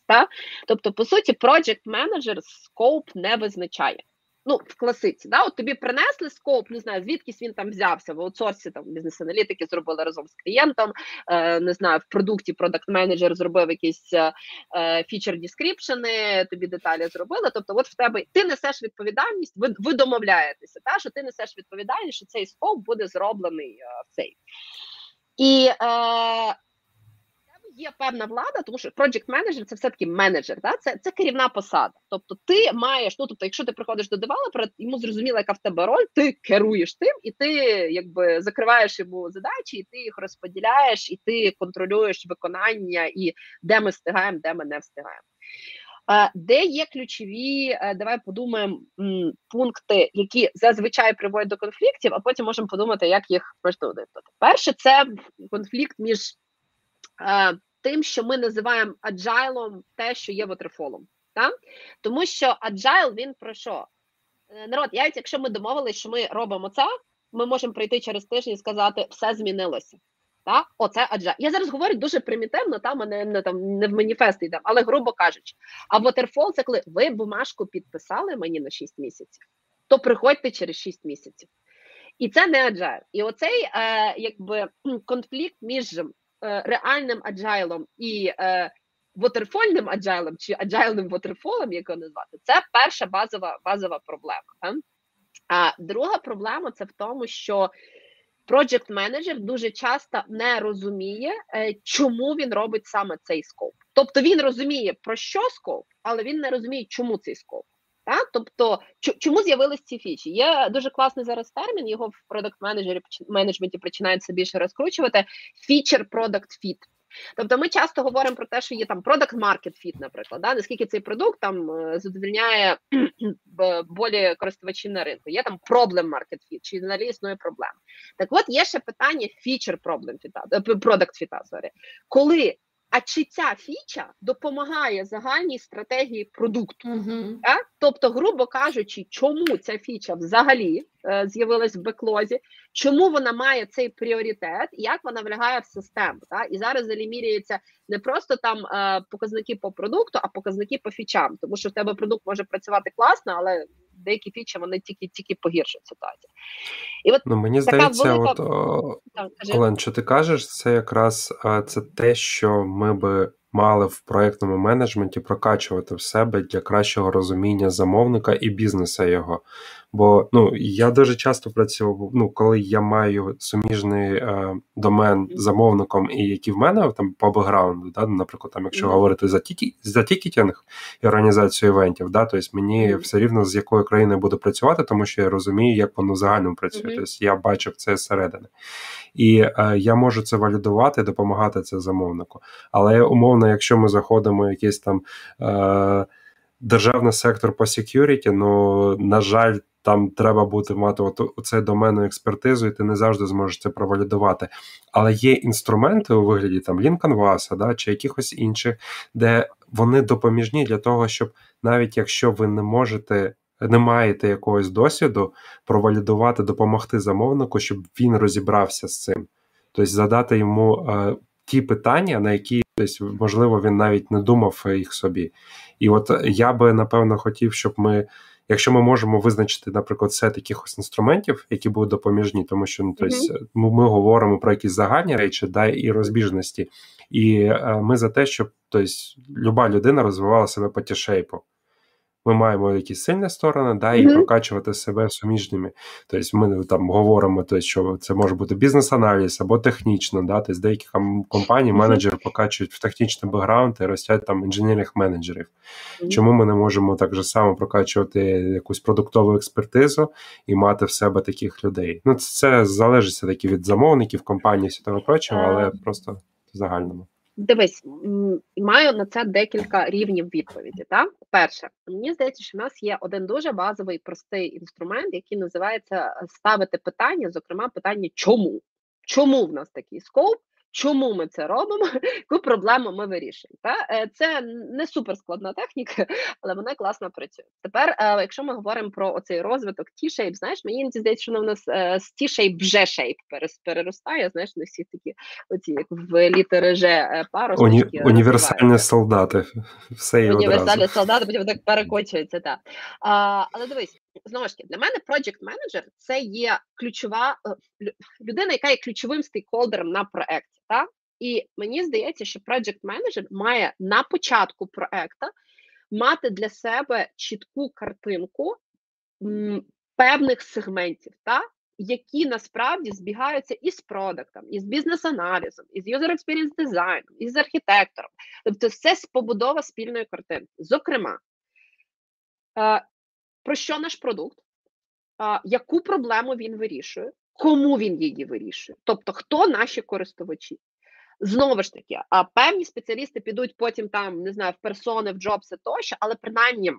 Тобто, по суті, project manager скоп не визначає ну, в класиці, да, от тобі принесли скоп, не знаю, звідкись він там взявся в аутсорсі, там бізнес-аналітики зробили разом з клієнтом, е, не знаю, в продукті продакт-менеджер зробив якісь фічер дескріпшени, тобі деталі зробили. Тобто, от в тебе ти несеш відповідальність, ви ви домовляєтеся, та, що ти несеш відповідальність, що цей скоп буде зроблений е, в цей. І е, є певна влада, тому що project менеджер це все таки менеджер, да? це це керівна посада. Тобто, ти маєш, ну тобто, якщо ти приходиш до девелопера, йому зрозуміло, яка в тебе роль, ти керуєш тим, і ти якби закриваєш йому задачі, і ти їх розподіляєш, і ти контролюєш виконання, і де ми встигаємо, де ми не встигаємо. Де є ключові, е, давай подумаємо пункти, які зазвичай приводять до конфліктів, а потім можемо подумати, як їх просто Перше, це конфлікт між Е, тим, що ми називаємо аджайлом, те, що є вотерфолом. Так? Тому що аджайл він про що? Е, народ, навіть якщо ми домовилися, що ми робимо це, ми можемо прийти через тиждень і сказати, все змінилося. Так? Оце аджайл. Я зараз говорю дуже примітивно, там, а не, не, там, не в маніфест йдемо, але грубо кажучи, а waterfall це коли ви бумажку підписали мені на 6 місяців, то приходьте через 6 місяців. І це не аджайл. І оцей е, якби конфлікт між реальним аджайлом і е, waterfall 'ним Agile 'ом чи Agile 'ним waterfall 'ом, як його назвати, це перша базова базова проблема. А друга проблема це в тому, що project менеджер дуже часто не розуміє, е, чому він робить саме цей скоп. Тобто він розуміє, про що скоп, але він не розуміє, чому цей скоп. Так? Тобто, чому з'явились ці фічі? Є дуже класний зараз термін, його в продакт менеджері менеджменті починається більше розкручувати. Feature product fit. Тобто ми часто говоримо про те, що є там product market fit, наприклад, да? наскільки цей продукт там е, задовільняє болі користувачів на ринку. Є там problem market fit, чи взагалі існує проблема. Так от є ще питання feature problem fit, е, fit, sorry. коли а чи ця фіча допомагає загальній стратегії продукту? Uh-huh. Так? Тобто, грубо кажучи, чому ця фіча взагалі е, з'явилась в беклозі, чому вона має цей пріоритет, як вона влягає в систему? Так? І зараз залімірюється не просто там е, показники по продукту, а показники по фічам, тому що в тебе продукт може працювати класно, але деякі фічі вони тільки тільки погіршують ситуацію. І от ну, Мені здається, велика... от, так, Олен, що ти кажеш, це якраз це те, що ми би мали в проєктному менеджменті прокачувати в себе для кращого розуміння замовника і бізнеса його. Бо ну, я дуже часто працював, ну, коли я маю суміжний е, домен замовником, і які в мене там по бекграунду, да, наприклад, там, якщо mm-hmm. говорити за ті, за тікетінг і організацію івентів, да, тобто мені все рівно з якою країною буду працювати, тому що я розумію, як воно в загальному працює. Mm-hmm. Тобто я бачив це зсередини. І е, я можу це валідувати, допомагати це замовнику. Але умовно, якщо ми заходимо в якийсь там. Е, Державний сектор по security, ну на жаль, там треба бути мати от оце доменну експертизу, і ти не завжди зможеш це провалідувати. Але є інструменти у вигляді там Лінканваса, да, чи якихось інших, де вони допоміжні для того, щоб навіть якщо ви не можете. Не маєте якогось досвіду провалідувати, допомогти замовнику, щоб він розібрався з цим, тобто задати йому е, ті питання, на які тобто, можливо він навіть не думав їх собі. І от я би напевно хотів, щоб ми Якщо ми можемо визначити, наприклад, сет якихось інструментів, які будуть допоміжні, тому що ну, тобто, mm-hmm. ми, ми говоримо про якісь загальні речі, да, і розбіжності, і е, ми за те, щоб тобто, люба людина розвивала себе по ті-шейпу ми маємо якісь сильні сторони, да, і mm-hmm. прокачувати себе суміжними. Тобто ми там говоримо, тобто, що це може бути бізнес-аналіз або технічно, да, тобто деякі компанії менеджери покачують в технічний бекграунд і ростять там інженерних менеджерів. Mm-hmm. Чому ми не можемо так же само прокачувати якусь продуктову експертизу і мати в себе таких людей? Ну, це залежить все таки від замовників, компанії, і того прочого, але просто в загальному. Дивись, маю на це декілька рівнів відповіді. Так? Перше, мені здається, що в нас є один дуже базовий простий інструмент, який називається ставити питання, зокрема, питання чому? Чому в нас такий скоп? Чому ми це робимо? Яку проблему ми вирішуємо? Та е, це не суперскладна техніка, але вона класно працює. Тепер, е, якщо ми говоримо про оцей розвиток T-shape, знаєш, мені іноді здається, що в нас е, з T-shape вже shape переростає. Знаєш, не всі такі оці як в літери Ж паросточки. Уні, універсальні солдати. Все є Універсальні солдати, потім так перекочується. Так. А, Але дивись, знову ж таки, для мене project manager це є ключова людина, яка є ключовим стейкхолдером на проекті. Та? І мені здається, що project manager має на початку проекта мати для себе чітку картинку певних сегментів, та? які насправді збігаються із продуктом, із бізнес-аналізом, із user experience дизайном, із архітектором. Тобто, це побудова спільної картинки. Зокрема, е, про що наш продукт, яку проблему він вирішує, кому він її вирішує, тобто хто наші користувачі. Знову ж таки, а певні спеціалісти підуть потім там, не знаю, в персони, в джобси тощо, але принаймні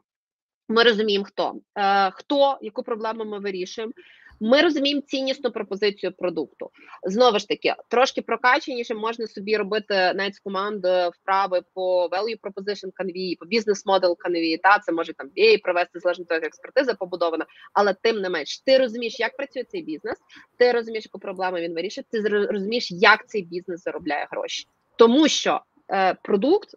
ми розуміємо, хто, е, хто, яку проблему ми вирішуємо, ми розуміємо ціннісну пропозицію продукту. Знову ж таки, трошки прокаченіше можна собі робити навіть з команди вправи по value proposition канві, по бізнес модел канві. Та це може там BA провести залежно того, як експертиза побудована, але тим не менш, ти розумієш, як працює цей бізнес, ти розумієш, яку проблему він вирішить, ти розумієш, як цей бізнес заробляє гроші, тому що. Е, продукт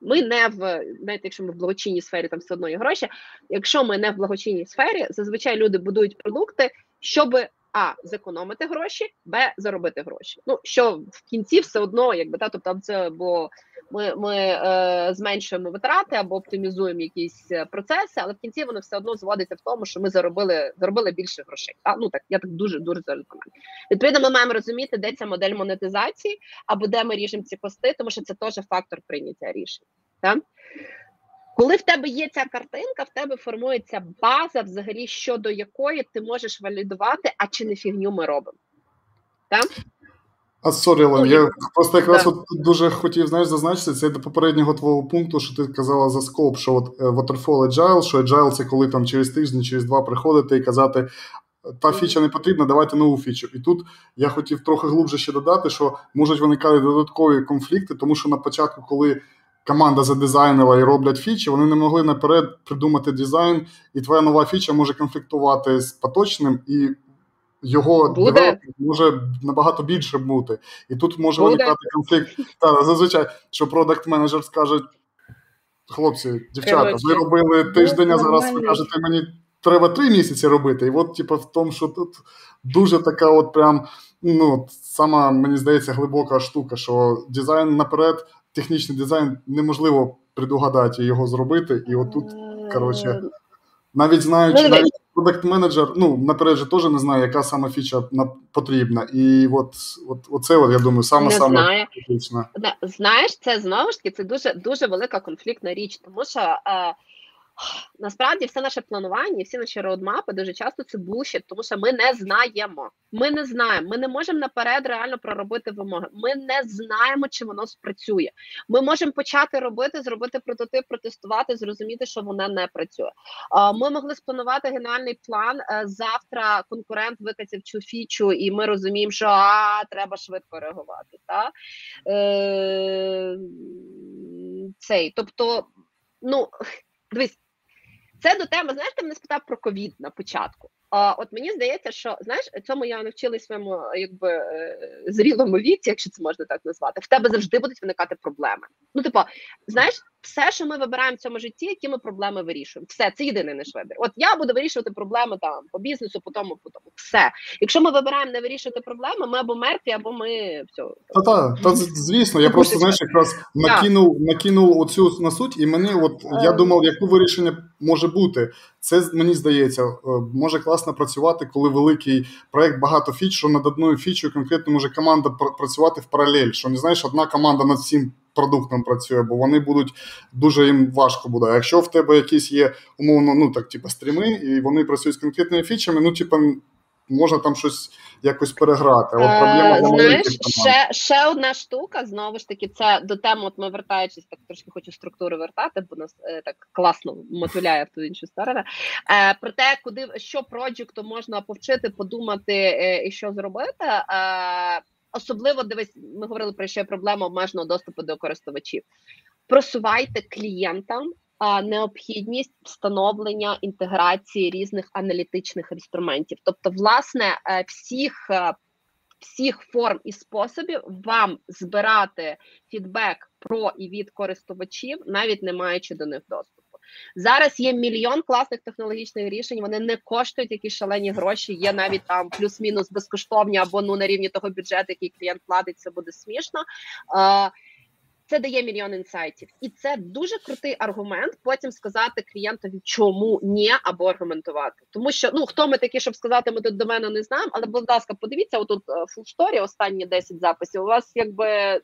ми не в навіть якщо ми в благочинній сфері там все одно є гроші. Якщо ми не в благочинній сфері, зазвичай люди будують продукти, щоб а зекономити гроші, б заробити гроші. Ну що в кінці все одно, якби та тобто це бо ми ми е, зменшуємо витрати або оптимізуємо якісь е, процеси, але в кінці воно все одно зводиться в тому, що ми заробили заробили більше грошей. Та ну так я так дуже дуже зараз Відповідно, ми маємо розуміти, де ця модель монетизації або де ми ріжемо ці кости, тому що це теж фактор прийняття рішень. Так? Коли в тебе є ця картинка, в тебе формується база, взагалі, щодо якої ти можеш валідувати, а чи не фігню ми робимо. Так? А sorry, Лен, ну, я просто якраз да. от дуже хотів знаєш, зазначити це до попереднього твого пункту, що ти казала за scope, що от е, Waterfall Agile, що Agile це коли там через тиждень, через два приходити і казати, та фіча не потрібна, давайте нову фічу. І тут я хотів трохи глубже ще додати, що можуть виникати додаткові конфлікти, тому що на початку, коли команда задизайнила і роблять фічі, вони не могли наперед придумати дизайн, і твоя нова фіча може конфліктувати з поточним, і його девелопмент може набагато більше бути. І тут може Буде. виникати конфлікт. Та, зазвичай, що продакт менеджер скаже: хлопці, дівчата, ви робили тиждень, а зараз ви кажете, мені треба три місяці робити. І от, типу, в тому, що тут дуже така, от прям, ну, сама, мені здається, глибока штука, що дизайн наперед технічний дизайн неможливо предугадати його зробити, і отут, коротше, навіть знаючи, ну, навіть продакт менеджер ну, наперед же теж не знає, яка саме фіча потрібна. І от, от оце, от, я думаю, саме саме критична. Знаєш, це знову ж таки це дуже дуже велика конфліктна річ, тому що. Е, Насправді, все наше планування, всі наші роудмапи дуже часто це бушить, тому що ми не знаємо. Ми не знаємо. Ми не можемо наперед реально проробити вимоги. Ми не знаємо, чи воно спрацює. Ми можемо почати робити, зробити прототип, протестувати, зрозуміти, що вона не працює. Ми могли спланувати генеральний план. Е, завтра конкурент викатив цю фічу, і ми розуміємо, що а, треба швидко реагувати. Та? Е, Цей, тобто, ну дивись. Це до теми, знаєш, ти мене спитав про ковід на початку. А от мені здається, що знаєш, цьому я навчилась своєму якби е, зрілому віці, якщо це можна так назвати. В тебе завжди будуть виникати проблеми. Ну, типу, знаєш, все, що ми вибираємо в цьому житті, які ми проблеми вирішуємо. Все, це єдиний наш вибір. От я буду вирішувати проблеми там по бізнесу, по тому, по тому. Все. Якщо ми вибираємо не вирішувати проблеми, ми або мертві, або ми все. Та та та звісно, я просто знаєш, якраз накинув накинув оцю на суть, і мені, от я ем. думав, яке вирішення може бути. Це мені здається, е, може класно працювати, коли великий проект багато фіч, що над одною фічою конкретно може команда працювати в паралель. Що не знаєш, одна команда над всім продуктом працює, бо вони будуть дуже їм важко буде. Якщо в тебе якісь є умовно, ну так, типу, стріми, і вони працюють з конкретними фічами, ну типу, можна там щось якось переграти. От е, проблема Знаєш, ще ще одна штука, знову ж таки, це до теми, от ми вертаючись, так трошки хочу структури вертати, бо нас е, так класно мотиляє в ту іншу сторону. Е, Про те, куди що проджекту можна повчити, подумати е, і що зробити. Е, Особливо дивись, ми говорили про ще проблему обмеженого доступу до користувачів. Просувайте клієнтам необхідність встановлення інтеграції різних аналітичних інструментів. Тобто, власне, е, всіх е, всіх форм і способів вам збирати фідбек про і від користувачів, навіть не маючи до них доступу. Зараз є мільйон класних технологічних рішень. Вони не коштують якісь шалені гроші. Є навіть там плюс-мінус безкоштовні або ну на рівні того бюджету, який клієнт платить, це буде смішно. Це дає мільйон інсайтів, і це дуже крутий аргумент. Потім сказати клієнтові, чому ні, або аргументувати. Тому що ну хто ми такі, щоб сказати, ми тут до мене не знаємо. Але, будь ласка, подивіться, отут е, full останні 10 записів. У вас якби 92%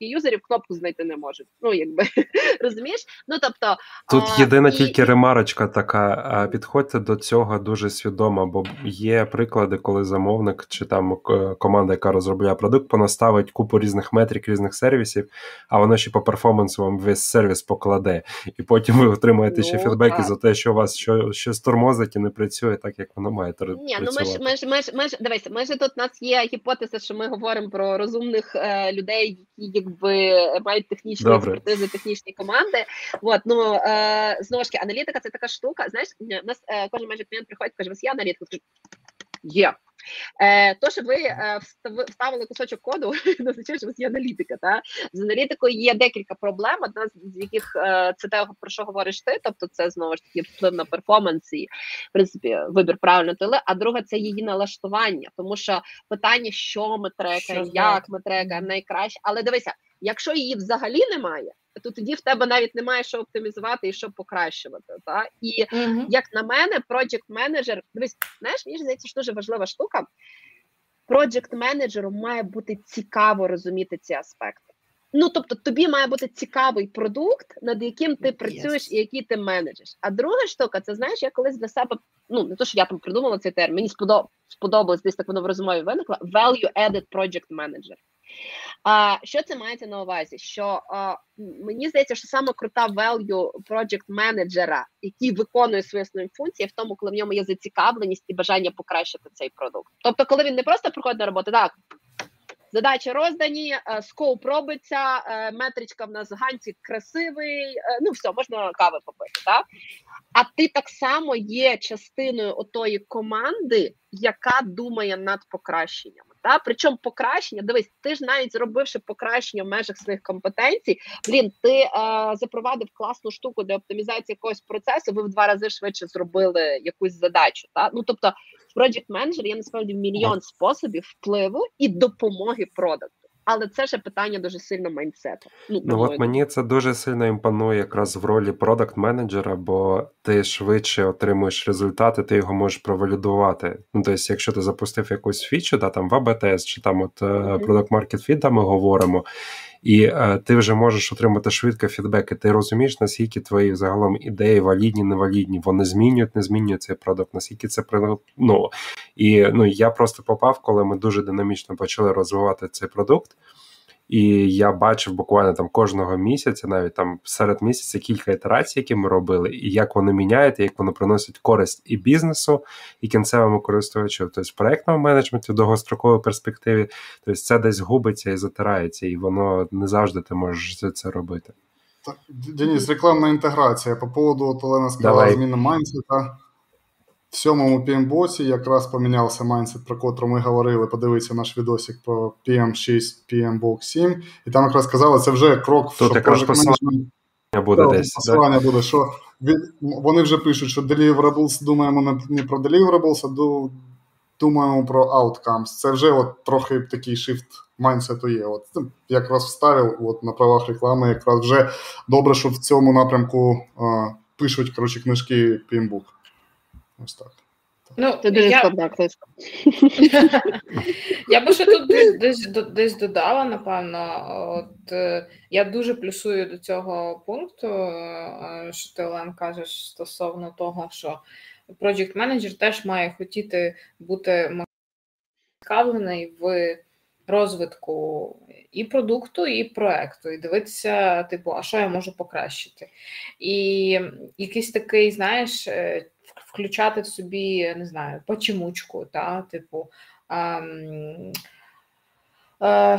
юзерів кнопку знайти не можуть. Ну якби розумієш? Ну тобто тут а, єдина і... тільки ремарочка така. Підходьте до цього дуже свідомо, бо є приклади, коли замовник чи там команда, яка розробляє продукт, понаставить купу різних метрик, різних сервісів а воно ще по перформансу вам весь сервіс покладе. І потім ви отримаєте ну, ще фідбеки так. за те, що у вас що, щось тормозить і не працює так, як воно має працювати. Ні, ну ми ж ми ж ми ж ми ж дивися, ми ж тут у нас є гіпотеза, що ми говоримо про розумних е, людей, які якби мають технічні Добре. експертизи, технічні команди. От, ну е, знову ж таки, аналітика це така штука. Знаєш, у нас е, кожен майже клієнт приходить, каже, у вас є аналітика? Є. Е, То, що ви е, вставили кусочок коду, не означає, що у вас є аналітика. Та? З аналітикою є декілька проблем, одна з яких е, це те, про що говориш ти, тобто це знову ж таки вплив на перформанс і в принципі вибір правильно тили, а друга це її налаштування, тому що питання, що ми трекаємо, як ми трекаємо, найкраще. Але дивися, якщо її взагалі немає то тоді в тебе навіть немає що оптимізувати і що покращувати. Та? І mm-hmm. як на мене, project менеджер дивись, знаєш, мені здається, що дуже важлива штука. Project менеджеру має бути цікаво розуміти ці аспекти. Ну, тобто, тобі має бути цікавий продукт, над яким ти працюєш yes. і який ти менеджеш. А друга штука, це знаєш, я колись для себе, ну не то, що я там придумала цей термін, мені сподобалось, десь так воно в розмові виникло. Value Added Project Manager. А що це мається на увазі? Що а, мені здається, що саме крута value project менеджера, який виконує свої основні функції, в тому, коли в ньому є зацікавленість і бажання покращити цей продукт. Тобто, коли він не просто приходить на роботу, так. Задачі роздані, е, скоуп робиться, е, метричка в нас ганці красивий. Е, ну все, можна кави попити. так? А ти так само є частиною отої команди, яка думає над покращеннями. Та причому покращення, дивись, ти ж навіть зробивши покращення в межах своїх компетенцій, блін, ти е, запровадив класну штуку для оптимізації якогось процесу. Ви в два рази швидше зробили якусь задачу. Та ну тобто, Project Manager є насправді мільйон способів впливу і допомоги продукту. але це ж питання дуже сильно майндсету. Ну, ну от мені це дуже сильно імпонує якраз в ролі продакт менеджера, бо ти швидше отримуєш результати, ти його можеш провалідувати. Ну тобто, якщо ти запустив якусь фічу, да, там в АБТС чи там от продакт Market Fit, ми говоримо. І е, ти вже можеш отримати швидко фідбеки. Ти розумієш, наскільки твої загалом ідеї валідні, невалідні, вони змінюють, не змінюють цей продукт, наскільки це ну, І ну, я просто попав, коли ми дуже динамічно почали розвивати цей продукт. І я бачив буквально там кожного місяця, навіть там серед місяця кілька ітерацій, які ми робили, і як вони міняють, і як вони приносять користь і бізнесу, і кінцевому користувачу. Тобто в проектному менеджменті в довгостроковій перспективі, тобто це десь губиться і затирається, і воно не завжди ти можеш це робити. Так, Денис, рекламна інтеграція. По поводу от Олена сказала зміна майнсета. В сьомому PM-боці якраз помінявся майнсет, про котру ми говорили. Подивіться наш відосик про PM6, PM-Box 7. І там якраз сказали, це вже крок Тут в. Буде десь, посилання буде, що вони вже пишуть, що deliverables, думаємо не про deliverables, а думаємо про outcomes. Це вже от трохи такий shift майнсету є. От якраз вставив от на правах реклами, якраз вже добре, що в цьому напрямку а, пишуть коротше, книжки PMBook. Ось так. Ну, Це дуже я... складна книжка. Я би ще тут десь, десь десь, додала, напевно. От е, Я дуже плюсую до цього пункту, е, що ти Олен кажеш стосовно того, що project менеджер теж має хотіти бути цікавлений в розвитку і продукту, і проекту, і дивитися, типу, а що я можу покращити. І якийсь такий, знаєш, е, включати в собі, не знаю, почемучку, та, типу. А, а,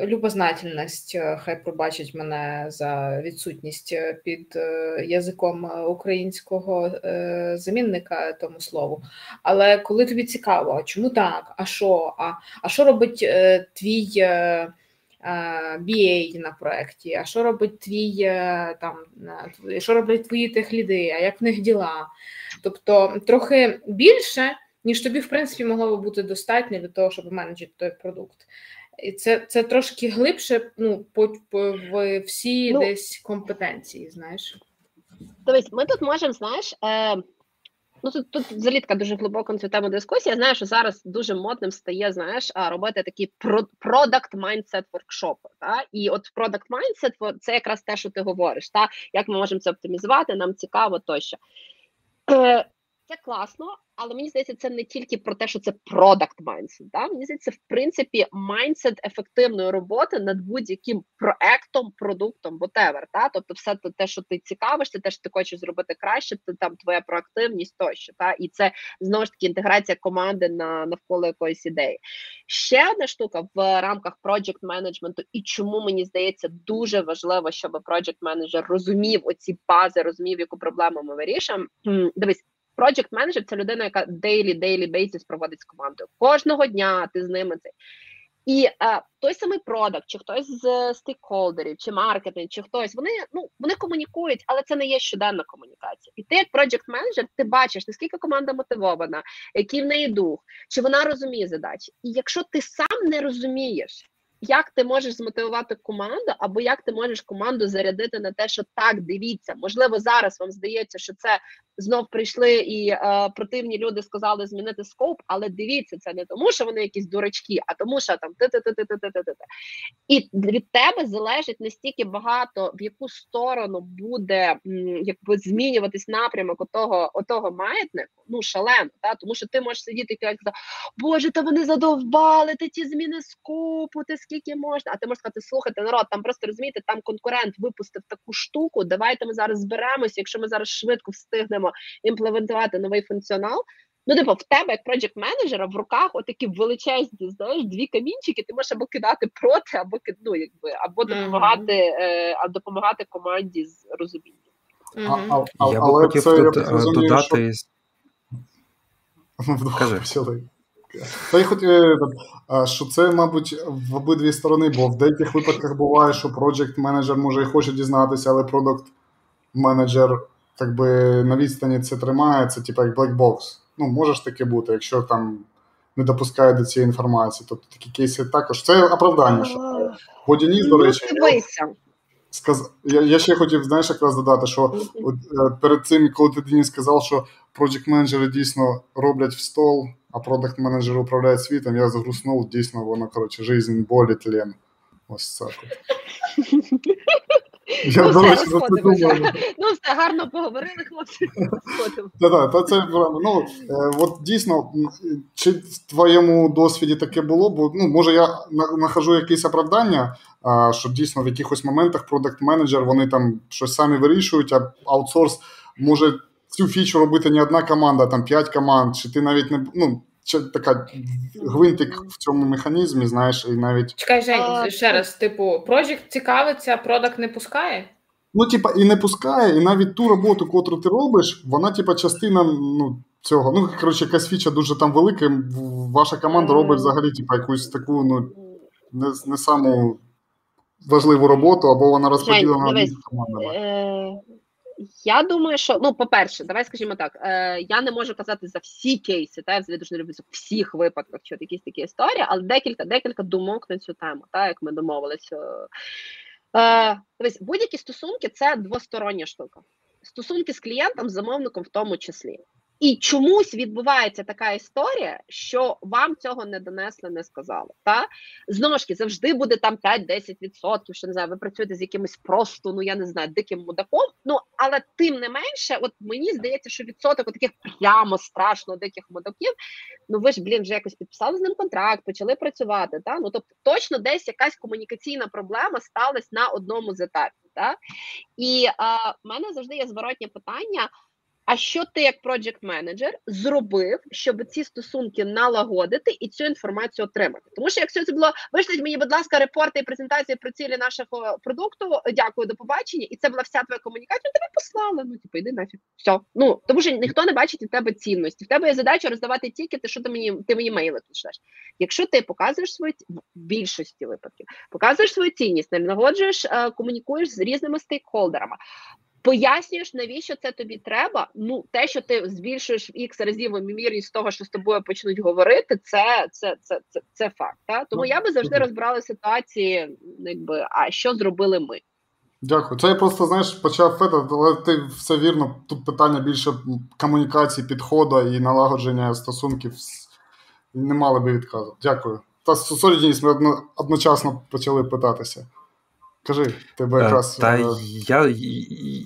Любознательність, е, хай пробачить мене за відсутність е, під е, язиком українського замінника тому слову. Але коли тобі цікаво, чому так? А що? А а що робить твій BA на проєкті? А що робить твій там, що роблять твої техліди? А як в них діла? Тобто трохи більше, ніж тобі, в принципі, могло би бути достатньо для того, щоб менеджити той продукт. І це це трошки глибше ну, по, по в всі ну, десь компетенції, знаєш. Дивись, ми тут можемо, знаєш, е, ну тут тут взагалі така дуже глибока на цю тему дискусія. Знаю, що зараз дуже модним стає, знаєш, робити такі продакт майндсет воркшопи. І от продакт майндсет це якраз те, що ти говориш, та? як ми можемо це оптимізувати, нам цікаво тощо. Е, це класно, але мені здається, це не тільки про те, що це продакт mindset, Да? Мені здається, в принципі, майндсет ефективної роботи над будь-яким проектом, продуктом, whatever, та? Тобто, все те, що ти цікавишся, те, що ти хочеш зробити краще, це там твоя проактивність тощо. Та? І це знову ж таки інтеграція команди на навколо якоїсь ідеї. Ще одна штука в рамках project менеджменту, і чому мені здається дуже важливо, щоб project менеджер розумів оці бази, розумів, яку проблему ми вирішуємо. Дивись. Project менеджер це людина, яка daily, daily basis проводить з командою. Кожного дня ти з ними цей. І е, той самий продакт, чи хтось з стейкхолдерів, чи маркетинг, чи хтось, вони ну вони комунікують, але це не є щоденна комунікація. І ти, як project менеджер, ти бачиш, наскільки команда мотивована, який в неї дух, чи вона розуміє задачі. І якщо ти сам не розумієш, як ти можеш змотивувати команду, або як ти можеш команду зарядити на те, що так дивіться, можливо, зараз вам здається, що це знов прийшли і е, противні люди сказали змінити скоп, але дивіться, це не тому, що вони якісь дурачки, а тому, що там ти ти ти ти ти ти ти І від тебе залежить настільки багато, в яку сторону буде якби змінюватись напрямок отого, отого маятнику, ну шалено, та тому що ти можеш сидіти і казати, Боже, та вони задовбали ти ті зміни скопу, ти скільки можна. А ти можеш сказати, слухайте, народ, там просто розумієте, там конкурент випустив таку штуку. Давайте ми зараз зберемося. Якщо ми зараз швидко встигнемо хочемо імплементувати новий функціонал. Ну, типу, в тебе, як проджект менеджера, в руках отакі величезні, знаєш, дві камінчики, ти можеш або кидати проти, або ну, якби, або допомагати mm-hmm. а допомагати команді з розумінням. Mm-hmm. А, а, я би хотів тут я е, додати. Що... Та я хотів, е, що це, мабуть, в обидві сторони, бо в деяких випадках буває, що проджект менеджер може і хоче дізнатися, але продукт менеджер так би на відстані це тримає, це типу як блекбокс. Ну, може ж таке бути, якщо там не допускає до цієї інформації. Тобто такі кейси також це оправдання. що Водяніс, до Ну, речі, сказ... я, я ще хотів знаєш, якраз додати, що от, е, перед цим, коли ти Денис сказав, що project менеджери дійсно роблять в стол, а продакт менеджери управляють світом, я загруснув, дійсно, воно, коротше, жизнь, болі, тлен. Ось так. Я, Ну, до все, за це. Ну, все гарно поговорили, хлопці. Та-та, та це правда. Ну, е, от дійсно, чи в твоєму досвіді таке було? Бо ну, може я нахожу якесь оправдання, що дійсно в якихось моментах продакт менеджер вони там щось самі вирішують, а аутсорс може цю фічу робити не одна команда, там п'ять команд, чи ти навіть не ну, така гвинтик в цьому механізмі, знаєш, і навіть Чекай, Жень, А, ще раз, типу, Project цікавиться, продакт не пускає? Ну, типа, і не пускає, і навіть ту роботу, котру ти робиш, вона, типа, частина ну, цього. Ну, коротше, якась фіча дуже там велика. Ваша команда робить взагалі, типа, якусь таку, ну, не, не саму важливу роботу, або вона розподілена між командами. Е, Я думаю, що ну, по-перше, давай скажімо так. Е, я не можу казати за всі кейси, та я взагалі дуже не люблю за всіх випадках, що якісь такі історії, але декілька декілька думок на цю тему, та як ми домовилися. Е, дивись, будь-які стосунки це двостороння штука. Стосунки з клієнтом, замовником в тому числі. І чомусь відбувається така історія, що вам цього не донесли, не сказали. Та знову ж таки, завжди буде там 5-10%, що не знаю, ви працюєте з якимось просто, ну я не знаю, диким мудаком. Ну але тим не менше, от мені здається, що відсоток таких прямо страшно диких мудаків. Ну ви ж блін вже якось підписали з ним контракт, почали працювати. Та ну тобто точно десь якась комунікаційна проблема сталася на одному з етапів. Та? І в мене завжди є зворотнє питання. А що ти як проджект менеджер зробив, щоб ці стосунки налагодити і цю інформацію отримати? Тому що якщо це було вишліть мені, будь ласка, репорти і презентації про цілі нашого продукту. Дякую, до побачення, і це була вся твоя комунікація. Тебе послали. Ну типу, йди нафіг. Все. Ну тому що ніхто не бачить в тебе цінності. В тебе є задача роздавати тільки що ти мені ти мені мейли пишеш. Якщо ти показуєш свою в більшості випадків, показуєш свою цінність, налагоджуєш, е, комунікуєш з різними стейкхолдерами. Пояснюєш, навіщо це тобі треба. Ну, те, що ти збільшуєш в ікс разів ймовірність того, що з тобою почнуть говорити, це це, це, це, це факт. Та? Тому Ну, я би завжди розбирала ситуації, якби а що зробили ми. Дякую. Це я просто знаєш, почав фета, але ти все вірно. Тут питання більше комунікації, підходу і налагодження стосунків. Не мали би відказу. Дякую. Та sorry, ми одночасно почали питатися. Кажи, тебе Е, якраз. Та е, я,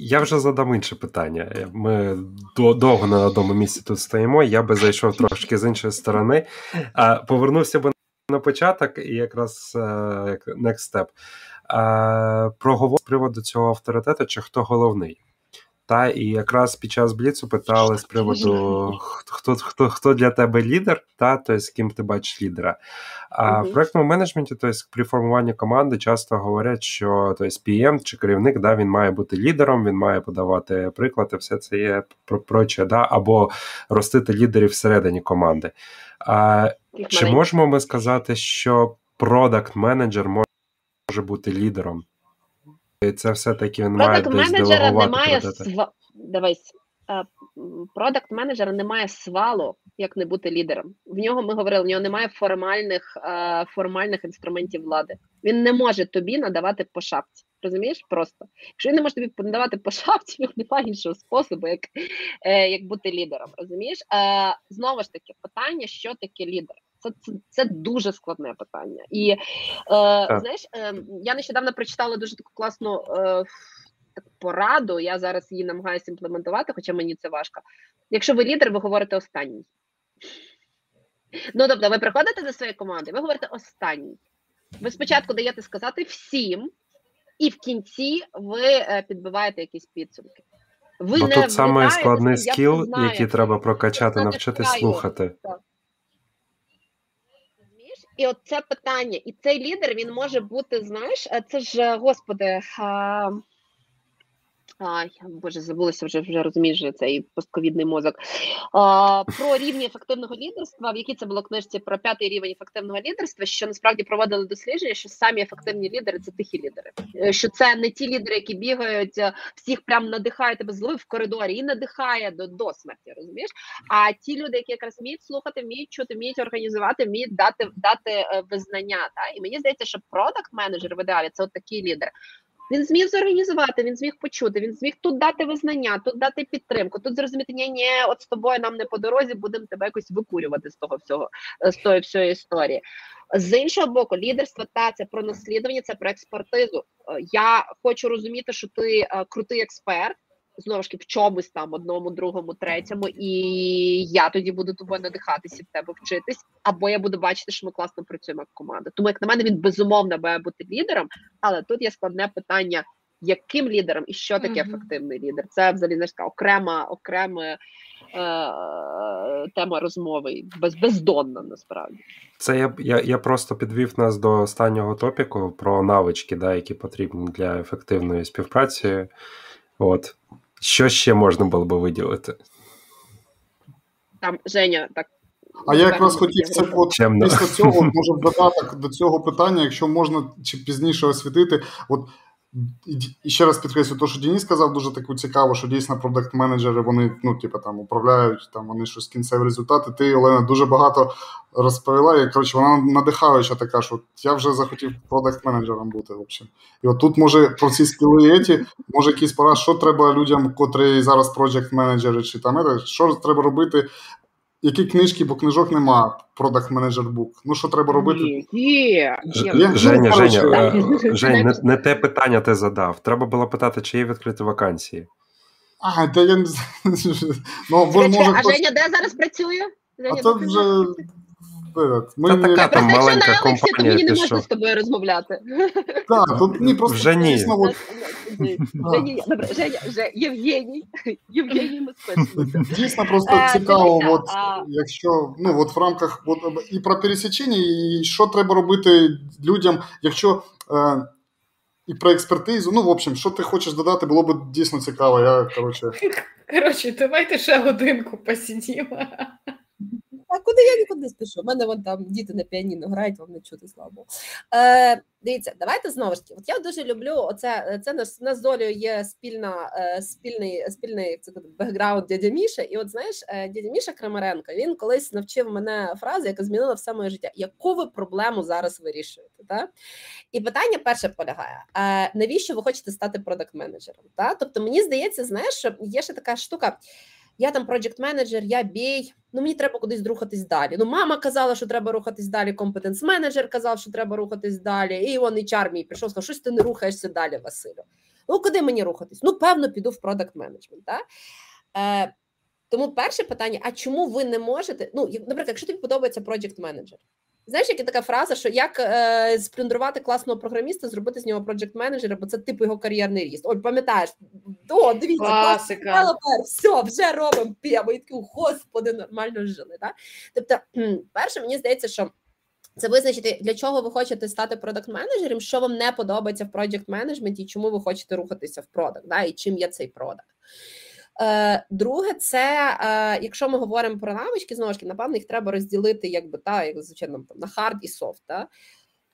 я вже задам інше питання. Ми довго на одному місці тут стоїмо. Я би зайшов трошки з іншої сторони. А, Повернувся би на початок, і якраз е, next step. Проговор з приводу цього авторитету, чи хто головний. Та і якраз під час бліцу питали з приводу хто хто, хто для тебе лідер, та тобто з ким ти бачиш лідера. А в проектному менеджменті, тобто при формуванні команди, часто говорять, що тобто, PM чи керівник, да, він має бути лідером, він має подавати приклад, і все це є про проче, да, або ростити лідерів всередині команди. А, чи можемо ми сказати, що продакт менеджер може бути лідером? Це все-таки він має десь менеджера немає сва... Дивись, продакт менеджера немає свалу, як не бути лідером. В нього ми говорили, в нього немає формальних формальних інструментів влади. Він не може тобі надавати по шапці. Розумієш? Просто якщо він не може тобі надавати по шапці, немає іншого способу, як, е, як бути лідером. Розумієш? Знову ж таки, питання, що таке лідер. Це, це, це дуже складне питання. І е, знаєш, е, я нещодавно прочитала дуже таку класну е, пораду. Я зараз її намагаюся імплементувати, хоча мені це важко. Якщо ви лідер, ви говорите останній. Ну, тобто, ви приходите до своєї команди, ви говорите останній. Ви спочатку даєте сказати всім, і в кінці ви е, підбиваєте якісь підсумки. Ви Бо не тут саме складний скіл, який треба прокачати, навчитись слухати. Розумієш? І от це питання, і цей лідер він може бути, знаєш, е, це ж, е, господи, а, Ай, боже, забулася вже вже розумієш цей постковідний мозок. А, Про рівні ефективного лідерства, в якій це було книжці про п'ятий рівень ефективного лідерства, що насправді проводили дослідження, що самі ефективні лідери це тихі лідери. Е, що це не ті лідери, які бігають, е, всіх прям надихають тебе злою в коридорі і надихає до до смерті, розумієш? А ті люди, які якраз вміють слухати, вміють чути, вміють організувати, вміють дати дати е, визнання. Та і мені здається, що продакт менеджер в ідеалі це от такий лідер. Він зміг зорганізувати, він зміг почути, він зміг тут дати визнання, тут дати підтримку, тут зрозуміти, ні, ні, от з тобою нам не по дорозі, будемо тебе якось викурювати з того всього, з тої всієї історії. З іншого боку, лідерство та це про наслідування, це про експертизу. Е, я хочу розуміти, що ти е, крутий експерт знову ж таки в чомусь там одному, другому, третьому, і я тоді буду тобою надихатися в тебе вчитись, або я буду бачити, що ми класно працюємо як команда. Тому як на мене він безумовно має бути лідером, але тут є складне питання. Яким лідером і що таке mm-hmm. ефективний лідер? Це взагалі знаєш, окрема окрема е, тема розмови, без, бездонна насправді. Це я я, я просто підвів нас до останнього топіку про навички, да, які потрібні для ефективної співпраці. От що ще можна було би виділити? Там Женя так. А я якраз хотів це от після цього може додаток до цього питання, якщо можна чи пізніше освітити. От і ще раз підкреслю, те, що Денис сказав, дуже таку цікаво, що дійсно продакт-менеджери вони ну, типу, там управляють, там вони щось кінцеві результати. Ти, Олена, дуже багато розповіла. І коротше, вона надихаюча така, що я вже захотів продакт-менеджером бути. Взагалі. І от тут може про ці скіли може якийсь пора, що треба людям, котрі зараз проджект-менеджери, чи там що треба робити які книжки, бо книжок нема, продакт менеджер бук. Ну, що треба робити? Є, є. Женя, Женя, е, Жень, не, не те питання ти задав. Треба було питати, чи є відкриті вакансії. А, та я не ну, може, А Женя де зараз працює? Женя, а це вже ми Це така там маленька компанія. Мені не можна з тобою розмовляти. Так, тут ні, просто Вже ні. Женя, добре, Женя, вже Євгеній, Євгеній ми. Дійсно, просто е, цікаво, от, якщо, ну, от в рамках от, і про пересічення, і що треба робити людям, якщо е, і про експертизу, ну, в общем, що ти хочеш додати, було б дійсно цікаво. Я, коротше... Коротше, давайте ще годинку посидімо. А куди я нікуди спішу? У мене вон там діти на піаніно грають, вам не чути слабо. Е, Дивіться, давайте знову ж таки. От я дуже люблю оце. Це наш нас з є спільна е, спільний спільний це бекграунд дядя Міша. І от знаєш, е, дядя Міша Крамаренко він колись навчив мене фрази, яка змінила все моє життя. Яку ви проблему зараз вирішуєте? Та? І питання перше полягає: е, навіщо ви хочете стати продакт-менеджером? Та? Тобто, мені здається, знаєш, що є ще така штука я там проджект менеджер, я бій. Ну мені треба кудись рухатись далі. Ну, мама казала, що треба рухатись далі. Компетенс менеджер казав, що треба рухатись далі. І он HR мій прийшов, сказав, щось ти не рухаєшся далі, Василю. Ну, куди мені рухатись? Ну, певно, піду в продакт менеджмент. Тому перше питання: а чому ви не можете? Ну, наприклад, якщо тобі подобається проджект менеджер, Знаєш, яка така фраза, що як е, сплюндрувати класного програміста, зробити з нього проджект менеджера, бо це типу його кар'єрний ріст. Ой, пам'ятаєш, о, дивіться, Класика. все, вже робимо п'ємо. І такі, господи, нормально жили. Так? Тобто, перше, мені здається, що. Це визначити, для чого ви хочете стати product-менеджером, що вам не подобається в project менеджменті, і чому ви хочете рухатися в product, да, і чим є цей product. Е, друге, це е, якщо ми говоримо про навички, знову ж таки, напевно, їх треба розділити, якби та як звичайно на hard і soft. Та?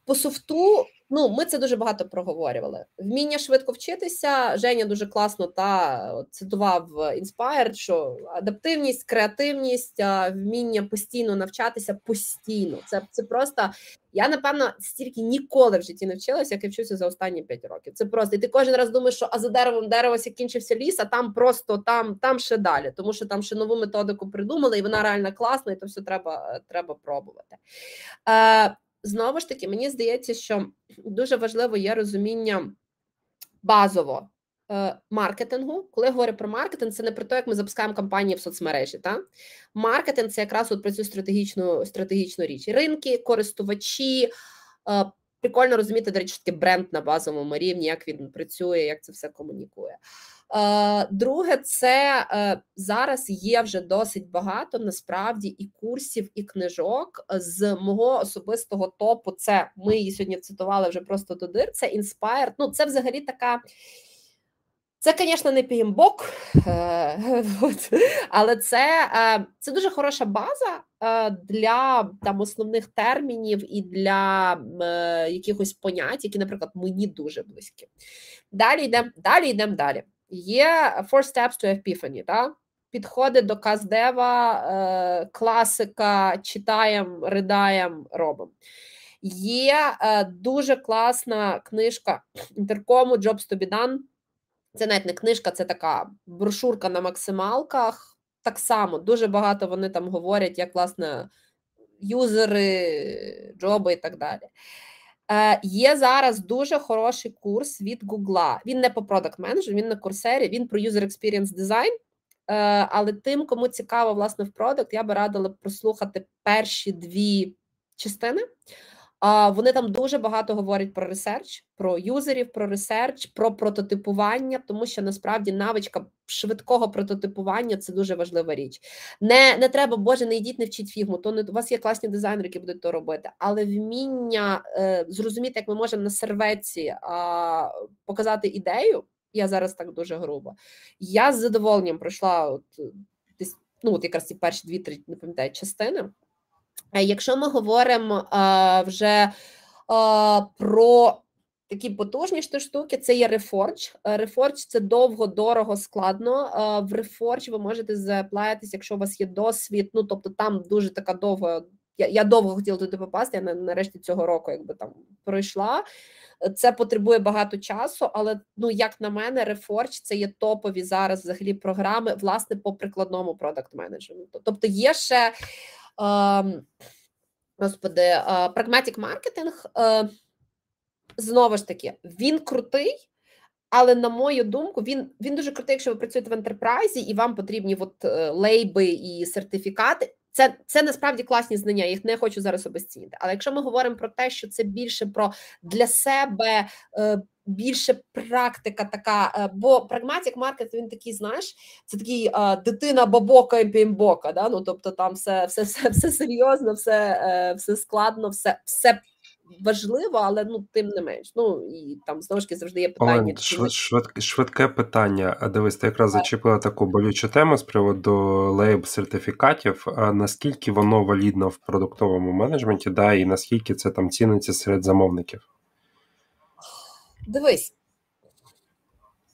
По soft у, ну ми це дуже багато проговорювали. Вміння швидко вчитися. Женя дуже класно та цитував Inspired, що адаптивність, креативність, вміння постійно навчатися постійно. Це це просто я напевно стільки ніколи в житті не вчилася, як я вчуся за останні 5 років. Це просто і ти кожен раз думаєш, що а за деревом дерево закінчився ліс, а там просто там там ще далі, тому що там ще нову методику придумали, і вона реально класна, і то все треба, треба пробувати. Е, знову ж таки, мені здається, що дуже важливо є розуміння базово е, маркетингу. Коли я говорю про маркетинг, це не про те, як ми запускаємо кампанії в соцмережі. Та? Маркетинг це якраз от про цю стратегічну стратегічну річ. Ринки, користувачі. Прикольно розуміти, до речі, таки бренд на базовому рівні, як він працює, як це все комунікує. Е, друге, це е, зараз є вже досить багато насправді і курсів, і книжок з мого особистого топу. Це ми її сьогодні цитували вже просто до дир. Це Inspired. Ну, це взагалі така. Це, звісно, не пімбок, е, але це е, це дуже хороша база е, для там основних термінів і для якихось понять, які, наприклад, мені дуже близькі. Далі йдемо далі. йдемо далі. Є Four Steps to Epiphany, так? Підходи до каздева, класика, читаємо, ридаємо, робимо. Є дуже класна книжка інтеркому Jobs to be done. Це навіть не книжка, це така брошурка на максималках. Так само дуже багато вони там говорять, як власне юзери, джоби і так далі. Е, Є зараз дуже хороший курс від Гугла. Він не по продакт менеджеру він на курсері, він про User Experience Design. Е, Але тим, кому цікаво власне в продакт, я би радила прослухати перші дві частини. А вони там дуже багато говорять про research, про юзерів, про research, про прототипування, тому що насправді навичка швидкого прототипування це дуже важлива річ. Не не треба, Боже, не йдіть, не вчіть Figma 'у. То не у вас є класні дизайнери, які будуть то робити, але вміння е, зрозуміти, як ми можемо на серветці е, показати ідею. Я зараз так дуже грубо. Я з задоволенням пройшла от десь ну от якраз ці перші дві-три не пам'ятаю частини. Е, якщо ми говоримо вже про такі потужніші штуки, це є Reforge. Е, Reforge – це довго, дорого, складно. В Reforge ви можете заплатитись, якщо у вас є досвід. Ну тобто там дуже така довга. Я я довго хотіла туди попасти. Я нарешті цього року, якби там пройшла. Це потребує багато часу, але ну як на мене, Reforge – це є топові зараз взагалі програми, власне, по прикладному продакт менеджменту. Тобто є ще Господи, прагматик маркетинг знову ж таки, він крутий, але на мою думку, він він дуже крутий, якщо ви працюєте в ентерпрайзі і вам потрібні от е, лейби і сертифікати. Це це насправді класні знання, їх не хочу зараз обесцінити. Але якщо ми говоримо про те, що це більше про для себе е, більше практика така, е, бо прагматик маркет він такий, знаєш, це такий а, дитина бабока і пімбока. Да? Ну тобто там все все, все, все серйозно, все е, все складно, все все важливо, але ну тим не менш. Ну і там знову ж таки завжди є питання. Олен, швид, швид, швидке питання. А Дивись, ти якраз зачепила таку болючу тему з приводу лейб сертифікатів. А наскільки воно валідно в продуктовому менеджменті, да, і наскільки це там ціниться серед замовників? Дивись,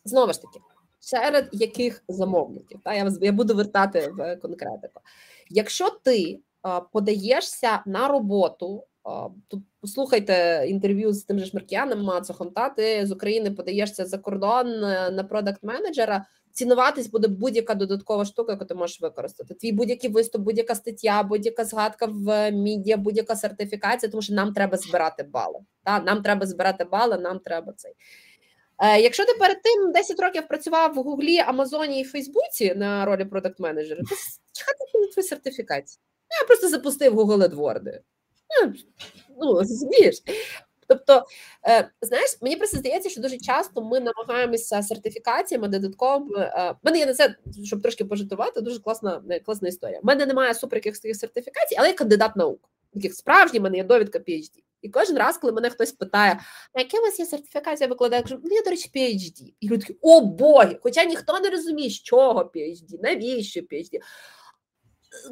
знову ж таки, серед яких замовників? Та, Я я буду вертати в конкретику. Якщо ти подаєшся на роботу, тут послухайте інтерв'ю з тим же Шмеркіаном Мацохом, та ти з України подаєшся за кордон е, на продакт менеджера. Цінуватись буде будь-яка додаткова штука, яку ти можеш використати. Твій будь-який виступ, будь-яка стаття, будь-яка згадка в мідіа, будь-яка сертифікація, тому що нам треба збирати бали. Та? Нам треба збирати бали, нам треба цей. Е, Якщо ти перед тим 10 років працював в Гуглі, Амазоні і Фейсбуці на ролі продакт менеджера, то чекати на твої сертифікації. Я просто запустив Google AdWords. Ну, ну розумієш? Тобто, е, знаєш, мені просто здається, що дуже часто ми намагаємося сертифікаціями додатковими. Е, мене є на це, щоб трошки пожитувати, дуже класна е, класна історія. У мене немає супер якихось сертифікацій, але я кандидат наук. Таких справжніх мене є довідка PhD. І кожен раз, коли мене хтось питає, а яке у вас є сертифікація, викладаю, я кажу, ну я, до речі, PhD. І люди такі, о боги! Хоча ніхто не розуміє, з чого PhD, навіщо PhD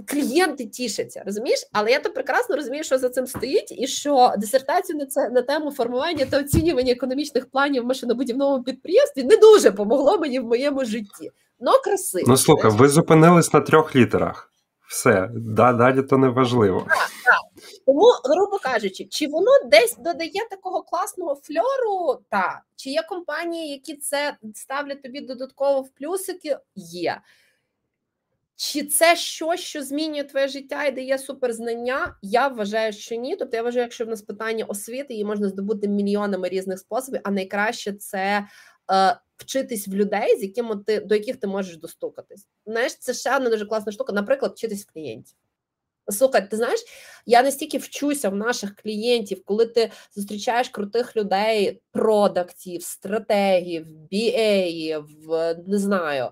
клієнти тішаться, розумієш? Але я то прекрасно розумію, що за цим стоїть, і що дисертацію на це на тему формування та оцінювання економічних планів в машинобудівному підприємстві не дуже помогло мені в моєму житті. Но красиво. Ну слухай, ви зупинились на трьох літерах. Все, да, далі то не важливо. Так, так. Тому, грубо кажучи, чи воно десь додає такого класного фльору, та чи є компанії, які це ставлять тобі додатково в плюсики? Є. Чи це щось, що змінює твоє життя і дає суперзнання? Я вважаю, що ні. Тобто я вважаю, якщо в нас питання освіти, її можна здобути мільйонами різних способів, а найкраще це е, вчитись в людей, з якими ти до яких ти можеш достукатись. Знаєш, це ще одна дуже класна штука. Наприклад, вчитись в клієнтів. Слухай, ти знаєш, я настільки вчуся в наших клієнтів, коли ти зустрічаєш крутих людей, продактів, стратегів, BA, не знаю.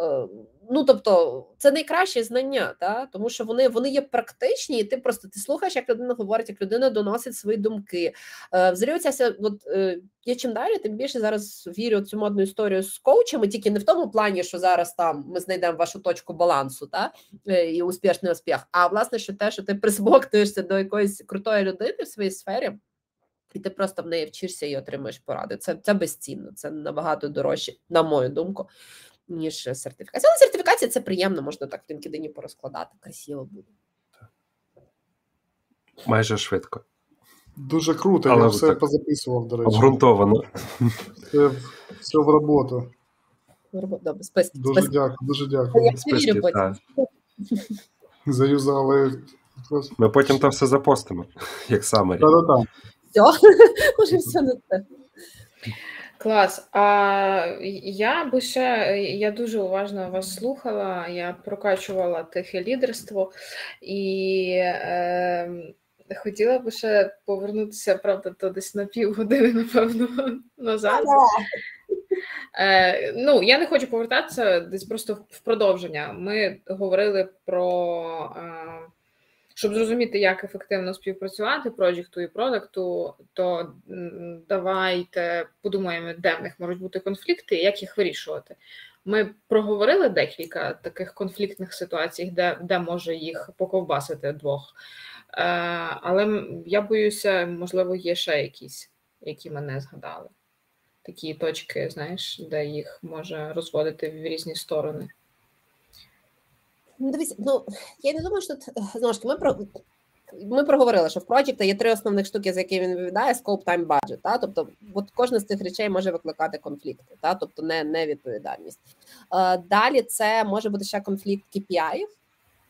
Е, ну тобто, це найкраще знання, та тому що вони вони є практичні, і ти просто ти слухаєш, як людина говорить, як людина доносить свої думки. Е, от е, я чим далі, тим більше зараз вірю в цю модну історію з коучами, тільки не в тому плані, що зараз там ми знайдемо вашу точку балансу, та і успішний успіх. А власне, що те, що ти присмоктуєшся до якоїсь крутої людини в своїй сфері. І ти просто в неї вчишся і отримуєш поради. Це це безцінно, це набагато дорожче, на мою думку, ніж сертифікація. Але сертифікація це приємно, можна так в LinkedIn порозкладати, красиво буде. Майже швидко. Дуже круто, Але я все так позаписував, до речі. Обґрунтовано. Це все в роботу. Добре, спасибо. Дуже дякую, дуже дякую. Я вірю потім. Заюзали. Ми потім там все запостимо, як саме. Так-так-так. Все, може, все на це. Клас. А я би ще я дуже уважно вас слухала, я прокачувала тихе лідерство і е, хотіла би ще повернутися, правда, то десь на півгодини, напевно, назад. Е, Ну, я не хочу повертатися десь просто в продовження. Ми говорили про. Е, щоб зрозуміти, як ефективно співпрацювати проєкту і продакту, то давайте подумаємо, де в них можуть бути конфлікти і як їх вирішувати. Ми проговорили декілька таких конфліктних ситуацій, де де може їх поковбасити двох. Е, Але я боюся, можливо, є ще якісь, які ми не згадали. Такі точки, знаєш, де їх може розводити в різні сторони. Ну, дивіться, ну я не думаю, що знову ж ми про. Ми проговорили, що в проєкті є три основних штуки, за які він відповідає: scope, time, budget. Та? Тобто, от кожна з цих речей може викликати конфлікти, та? тобто не, не відповідальність. Е, Далі це може бути ще конфлікт KPI,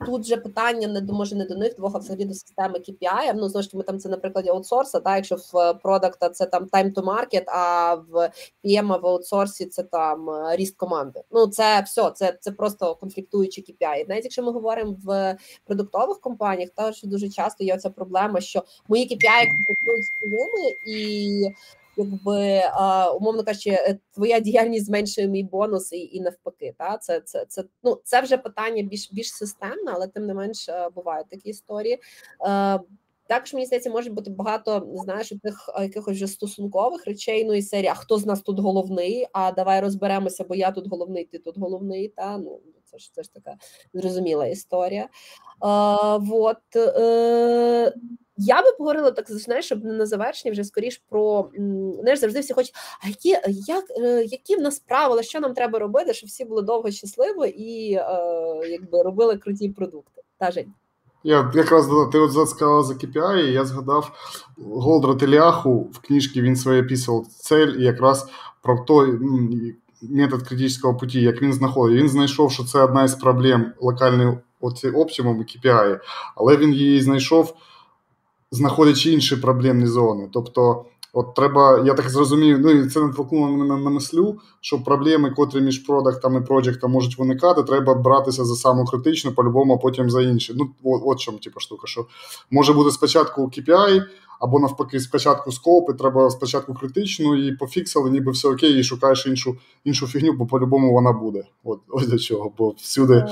Тут же питання не до може не до них двох, а взагалі до системи KPI. Ну знову ж ми там це на прикладі аутсорса. Та якщо в продакта це там time to market, а в PM в аутсорсі це там е, ріст команди. Ну це все, це це просто конфліктуючі KPI. Навіть якщо ми говоримо в продуктових компаніях, теж дуже часто є ця проблема, що мої KPI конфліктують з своїми і якби умовно кажучи, е, твоя діяльність зменшує мій бонус і і навпаки. Та це це це ну це вже питання більш більш системне, але тим не менш е, бувають такі історії. Е, також мені здається, може бути багато знаєш тих якихось вже стосункових речей. Ну і серія хто з нас тут головний? А давай розберемося, бо я тут головний, ти тут головний. Та ну це ж це ж така зрозуміла історія. А, вот, е, я би поговорила так, знаєш, щоб не на завершення вже скоріш про знаєш, завжди всі хочуть, а які як, е, які в нас правила, що нам треба робити, щоб всі були довго щасливі і е, якби робили круті продукти. Та Жень. Я якраз ти от сказала за KPI, і я згадав Голдра Теляху в книжці він своє писав цель, і якраз про той метод критичного путі, як він знаходить. Він знайшов, що це одна із проблем локальної оці оптимум і KPI, але він її знайшов знаходячи інші проблемні зони. Тобто, от треба, я так зрозумів, ну і це натолкнуло мене на мислю, що проблеми, котрі між продактом і проєктом можуть виникати, треба братися за саму критичну, по-любому, а потім за інші. Ну, от, от чому типу, штука, що може бути спочатку KPI, або навпаки, спочатку скоп, і треба спочатку критичну, і пофіксили, ніби все окей, і шукаєш іншу іншу фігню, бо по-любому вона буде. От ось для чого. Бо всюди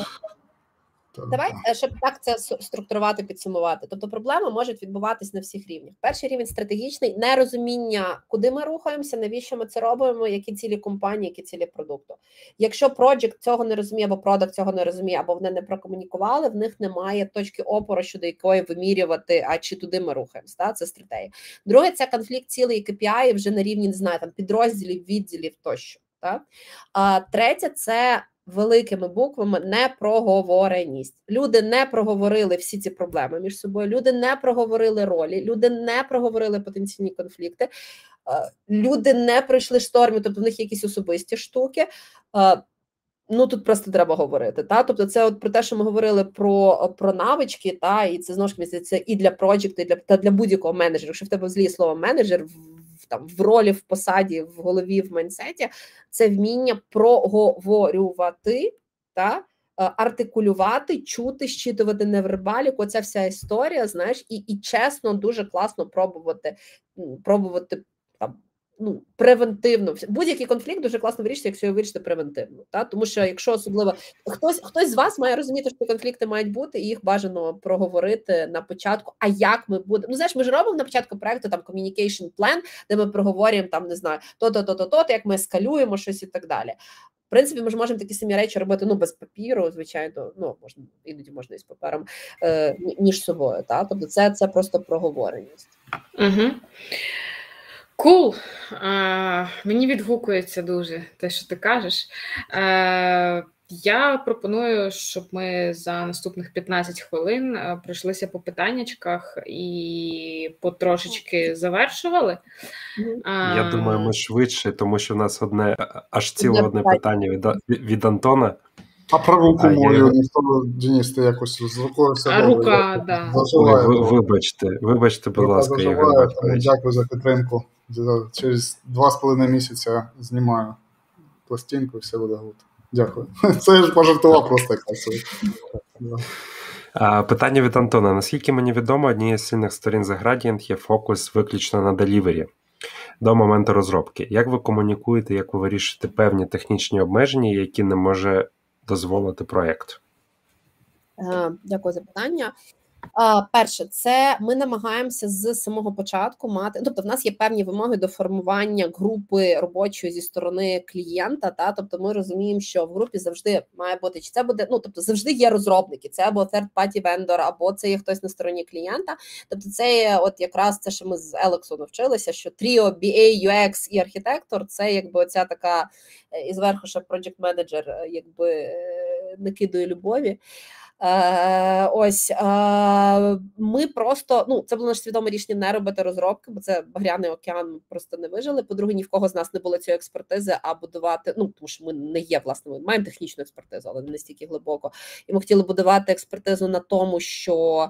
Давай, е, щоб так це структурувати, підсумувати. Тобто проблеми можуть відбуватись на всіх рівнях. Перший рівень стратегічний нерозуміння, куди ми рухаємося, навіщо ми це робимо, які цілі компанії, які цілі продукту. Якщо проджект цього не розуміє, або продакт цього не розуміє, або вони не прокомунікували, в них немає точки опору, щодо якої вимірювати, а чи туди ми рухаємося. Це стратегія. Друге, це конфлікт цілий KPI вже на рівні не знаю, там підрозділів, відділів тощо. Так? А третє це великими буквами непроговореність. Люди не проговорили всі ці проблеми між собою. Люди не проговорили ролі, люди не проговорили потенційні конфлікти, люди не пройшли штормі, тобто в них якісь особисті штуки. Ну тут просто треба говорити. Та тобто, це от про те, що ми говорили про про навички, та і це знову ж таки це і для проєкту, і для та для будь-якого менеджера. Якщо в тебе злі слово менеджер там в ролі, в посаді, в голові, в майнсеті, це вміння проговорювати та е, артикулювати, чути, щитувати невербаліку. Оця вся історія, знаєш, і і чесно, дуже класно пробувати пробувати ну, превентивно. Будь-який конфлікт дуже класно вирішити, якщо його вирішити превентивно. Та? Тому що, якщо особливо хтось хтось з вас має розуміти, що конфлікти мають бути, і їх бажано проговорити на початку. А як ми будемо? Ну, знаєш, ми ж робимо на початку проекту там communication plan, де ми проговорюємо там, не знаю, то-то, то-то, то, як ми ескалюємо щось і так далі. В принципі, ми ж можемо такі самі речі робити ну без папіру, звичайно, ну можна іноді можна із папером е, між собою. Та? Тобто, це це просто проговореність. Угу. Кул. Cool. Мені відгукується дуже те, що ти кажеш. Е, я пропоную, щоб ми за наступних 15 хвилин е, пройшлися по питаннячках і потрошечки завершували. Я думаю, ми швидше, тому що в нас одне аж ціле одне питання від від Антона. А про руку а мою я... ніхто Денис, ти якось з рукою все а рука, да. Ви, вибачте, вибачте, будь ласка, Ігор Дякую за підтримку. Через два з половиною місяця знімаю пластинку і все буде гуд. Дякую. Це я ж пожартував просто якась. Питання від Антона. Наскільки мені відомо, однією з сильних сторін The Gradient є фокус виключно на delivery до моменту розробки. Як ви комунікуєте, як ви вирішуєте певні технічні обмеження, які не може дозволити проєкт? Е, дякую за питання. Перше, це ми намагаємося з самого початку мати. Тобто, в нас є певні вимоги до формування групи робочої зі сторони клієнта. Та тобто, ми розуміємо, що в групі завжди має бути чи це буде. Ну тобто, завжди є розробники. Це або third party vendor, або це є хтось на стороні клієнта. Тобто, це є от якраз це, що ми з Елексу навчилися, що Trio, BA, UX і архітектор це якби оця така е, і зверху ще project е, якби е, накидує любові. Е, Ось е, ми просто ну це було наше свідоме рішення не робити розробки, бо це багряний океан просто не вижили. По-друге, ні в кого з нас не було цієї експертизи, а будувати. Ну тому що ми не є власне, ми маємо технічну експертизу, але не настільки глибоко. І ми хотіли будувати експертизу на тому, що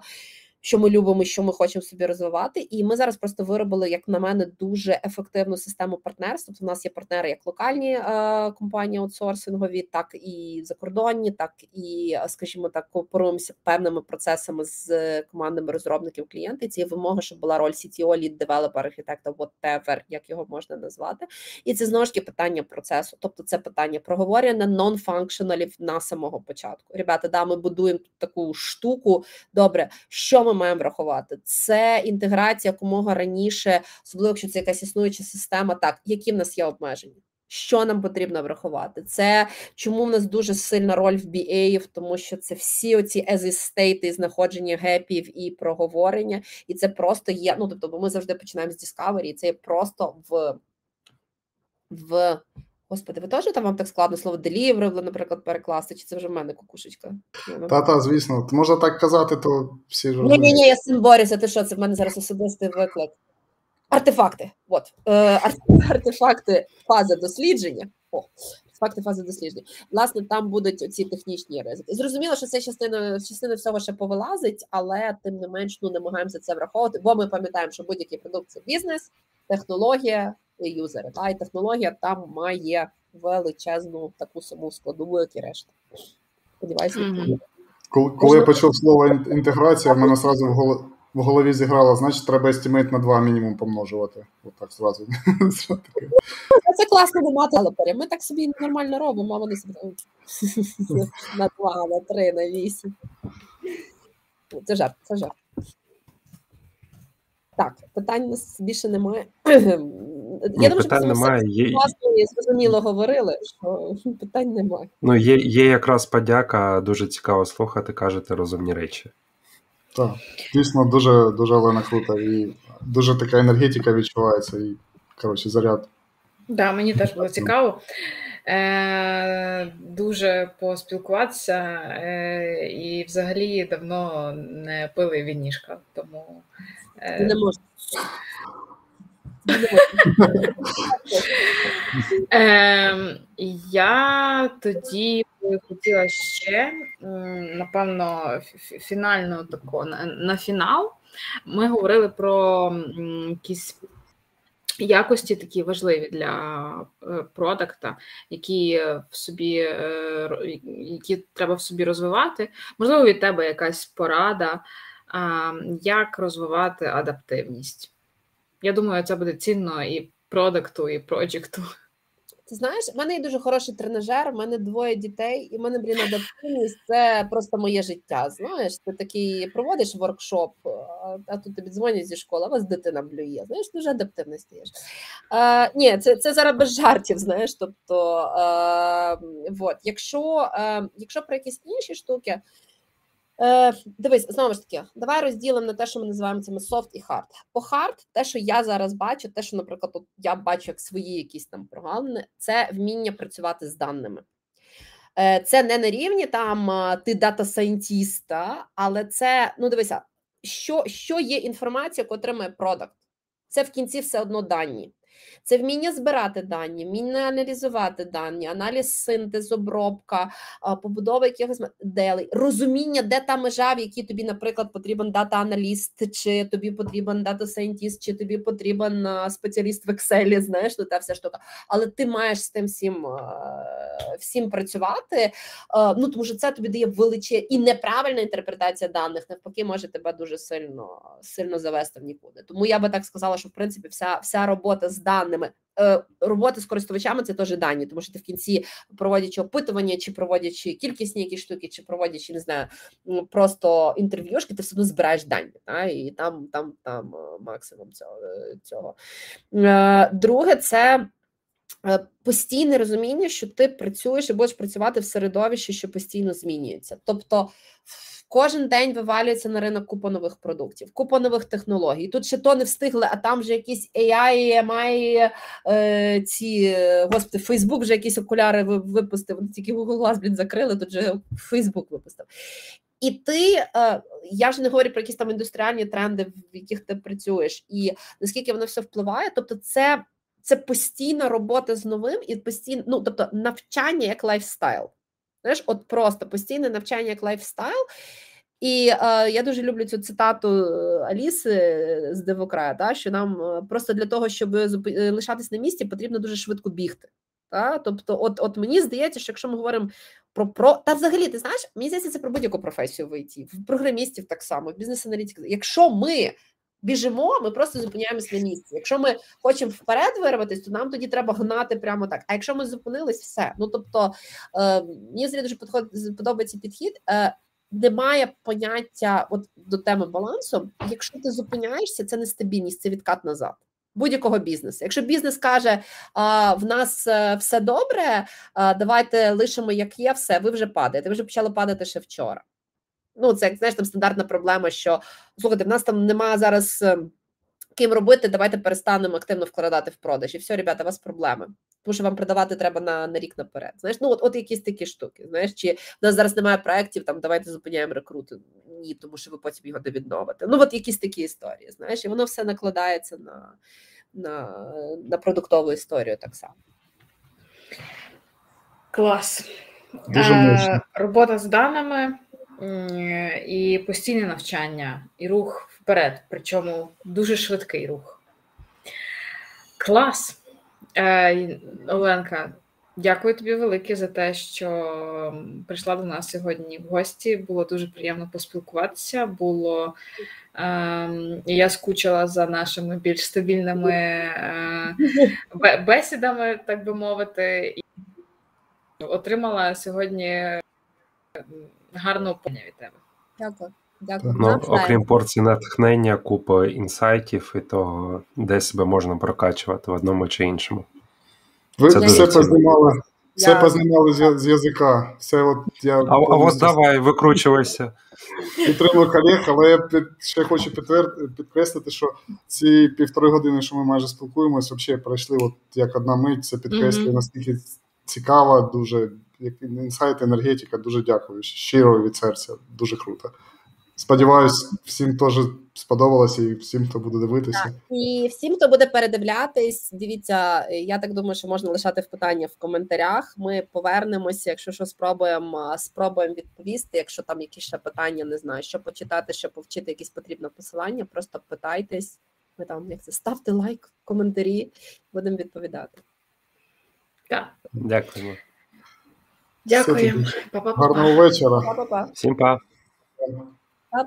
що ми любимо, що ми хочемо собі розвивати. І ми зараз просто виробили, як на мене, дуже ефективну систему партнерства. Тобто у нас є партнери як локальні е, компанії аутсорсингові, так і закордонні, так і, скажімо так, кооперуємося певними процесами з командами розробників клієнтів. Ці вимоги, щоб була роль CTO, lead developer, архітекта, whatever, як його можна назвати. І це знову ж таки питання процесу. Тобто, це питання проговорення нон-функшеналів на самого початку. Ребята, да, ми будуємо таку штуку. Добре, що ми маємо врахувати? Це інтеграція якомога раніше, особливо якщо це якась існуюча система. Так, які в нас є обмеження? Що нам потрібно врахувати? Це чому в нас дуже сильна роль в BA, тому що це всі оці езістейти, знаходження гепів і проговорення, і це просто є. Ну тобто, бо ми завжди починаємо з Discovery, і це є просто в в Господи, ви теж там вам так складно слово deliverable, наприклад, перекласти, чи це вже в мене кукушечка? Та-та, звісно. Можна так казати, то всі ж. Ні, ні, ні, я з цим борюся. Ти що? Це в мене зараз особистий виклик. Артефакти. От. Е, Артефакти фази дослідження. О, Факти фази дослідження. Власне, там будуть ці технічні ризики. Зрозуміло, що це частина частина всього ще повилазить, але тим не менш ну намагаємося це враховувати, бо ми пам'ятаємо, що будь-який продукт це бізнес, технологія, юзери. Та, і технологія там має величезну таку саму складову, як і решта. Сподіваюся, mm-hmm. коли, коли я почув слово інтеграція, в мене одразу в голові. В голові зіграла, значить, треба естімейт на два мінімум помножувати. Отак зразу. Це класно не мати але Ми так собі нормально робимо, а вони собі на два, на три, на вісім. Це жарт, це жарт. Так, питань у нас більше немає. Я думаю, що немає. Є... власне зрозуміло говорили, що питань немає. Ну, є є якраз подяка, дуже цікаво слухати, кажете розумні речі. Так, дійсно, дуже дуже Олена крута, і дуже така енергетика відчувається, і коротше, заряд. Так, да, мені теж було цікаво. Е, Дуже поспілкуватися, е, і взагалі давно не пили вінішка, тому. Е, не можна. Ем, я тоді хотіла ще, напевно, фінальну таку на фінал. Ми говорили про якісь якості такі важливі для е, продакта, які в собі е, які треба в собі розвивати. Можливо, від тебе якась порада, як розвивати адаптивність. Я думаю, це буде цінно і продукту і проджекту? Ти знаєш, в мене є дуже хороший тренажер, в мене двоє дітей, і в мене, блін, адаптивність це просто моє життя. Знаєш, ти такий проводиш воркшоп, а, а тут тобі дзвонять зі школи, а вас дитина блює. Знаєш, дуже адаптивний стаєш. А, ні, це це зараз без жартів, знаєш. Тобто, а, вот. якщо, а, якщо про якісь інші штуки. Е, Дивись, знову ж таки, давай розділимо на те, що ми називаємо цими soft і hard. По hard, те, що я зараз бачу, те, що, наприклад, от я бачу як свої якісь там програми, це вміння працювати з даними. Е, Це не на рівні там ти data scientist 'а, але це, ну дивися, що, що є інформація, яку отримує продакт. Це в кінці все одно дані. Це вміння збирати дані, вміння аналізувати дані, аналіз синтез, обробка, побудова якихось моделей, розуміння, де та межа, в якій тобі, наприклад, потрібен data-аналіст, чи тобі потрібен data scientist, чи тобі потрібен спеціаліст в Excel, знаєш, ну та вся штука. Але ти маєш з тим всім всім працювати, ну тому що це тобі дає велич і неправильна інтерпретація даних, навпаки, може тебе дуже сильно сильно завести в нікуди. Тому я би так сказала, що в принципі вся, вся робота з даними. Е, робота з користувачами це теж дані, тому що ти в кінці проводячи опитування, чи проводячи кількісні якісь штуки, чи проводячи не знаю, просто інтерв'юшки, ти все одно збираєш дані, та, і там там, там е, максимум цього. Е. Друге, це постійне розуміння, що ти працюєш і будеш працювати в середовищі, що постійно змінюється. Тобто Кожен день вивалюється на ринок купа нових продуктів, купа нових технологій. Тут ще то не встигли, а там вже якісь AI, EMI, е, ці господи, Facebook вже якісь окуляри випустив. Тільки Google Glass, блін, закрили, тут вже Facebook випустив. І ти, е, я вже не говорю про якісь там індустріальні тренди, в яких ти працюєш, і наскільки воно все впливає. Тобто, це це постійна робота з новим і постійно, ну тобто навчання як lifestyle. Знаєш, от просто постійне навчання як lifestyle. І е, я дуже люблю цю цитату е, Аліси е, з Дивокраю, та, що нам е, просто для того, щоб лишатись на місці, потрібно дуже швидко бігти. Та? Тобто, от от мені здається, що якщо ми говоримо про про та взагалі, ти знаєш, мені здається, це про будь-яку професію в ІТ, в програмістів так само, в бізнес-аналітиків. Якщо ми біжимо, ми просто зупиняємось на місці. Якщо ми хочемо вперед вирватися, то нам тоді треба гнати прямо так. А якщо ми зупинились, все. Ну тобто е, мені здається, дуже подобається підхід. Е, немає поняття от до теми балансу. Якщо ти зупиняєшся, це нестабільність, це відкат назад. Будь-якого бізнесу. Якщо бізнес каже, а, в нас е, все добре, а, давайте лишимо, як є, все, ви вже падаєте. Ви вже почали падати ще вчора. Ну, це як знаєш, там стандартна проблема, що слухайте, в нас там немає зараз е, ким робити, давайте перестанемо активно вкладати в продаж. І все, ребята, у вас проблеми. Тому що вам продавати треба на на рік наперед. Знаєш, ну от от якісь такі штуки. Знаєш, чи в нас зараз немає проєктів, там давайте зупиняємо рекрути. Ні, тому що ви потім його не відновите. Ну, от якісь такі історії, знаєш, і воно все накладається на, на, на продуктову історію так само. Клас. Дуже е, Робота з даними і постійне навчання, і рух вперед, причому дуже швидкий рух. Клас. Е, Оленка, дякую тобі велике за те, що прийшла до нас сьогодні в гості. Було дуже приємно поспілкуватися. Було е, я скучила за нашими більш стабільними е, бесідами, так би мовити, і отримала сьогодні гарного поня від тебе. Дякую. Дякую. Ну, окрім порції натхнення, купа інсайтів і того, де себе можна прокачувати в одному чи іншому. Ви Це все познімали, все я... познімали з, з язика. Все от я А, а от давай, викручувайся. Підтримую колег, але я під, ще хочу підтвер... підкреслити, що ці півтори години, що ми майже спілкуємося, взагалі пройшли от як одна мить, це підкреслює, mm-hmm. наскільки цікаво, дуже інсайт, енергетика. Дуже дякую. Щиро від серця, дуже круто. Сподіваюсь, всім теж сподобалося і всім, хто буде дивитися. Так, І всім, хто буде передивлятись, дивіться, я так думаю, що можна лишати в питання в коментарях. Ми повернемося, якщо що спробуємо, спробуємо відповісти. Якщо там якісь ще питання, не знаю, що почитати, що повчити, якісь потрібне посилання, просто питайтесь. Ви там як це ставте лайк, коментарі, будемо відповідати. Так. Дякуємо. Дякую. Гарного вечора. Па-па-па. Всім па. Па-па.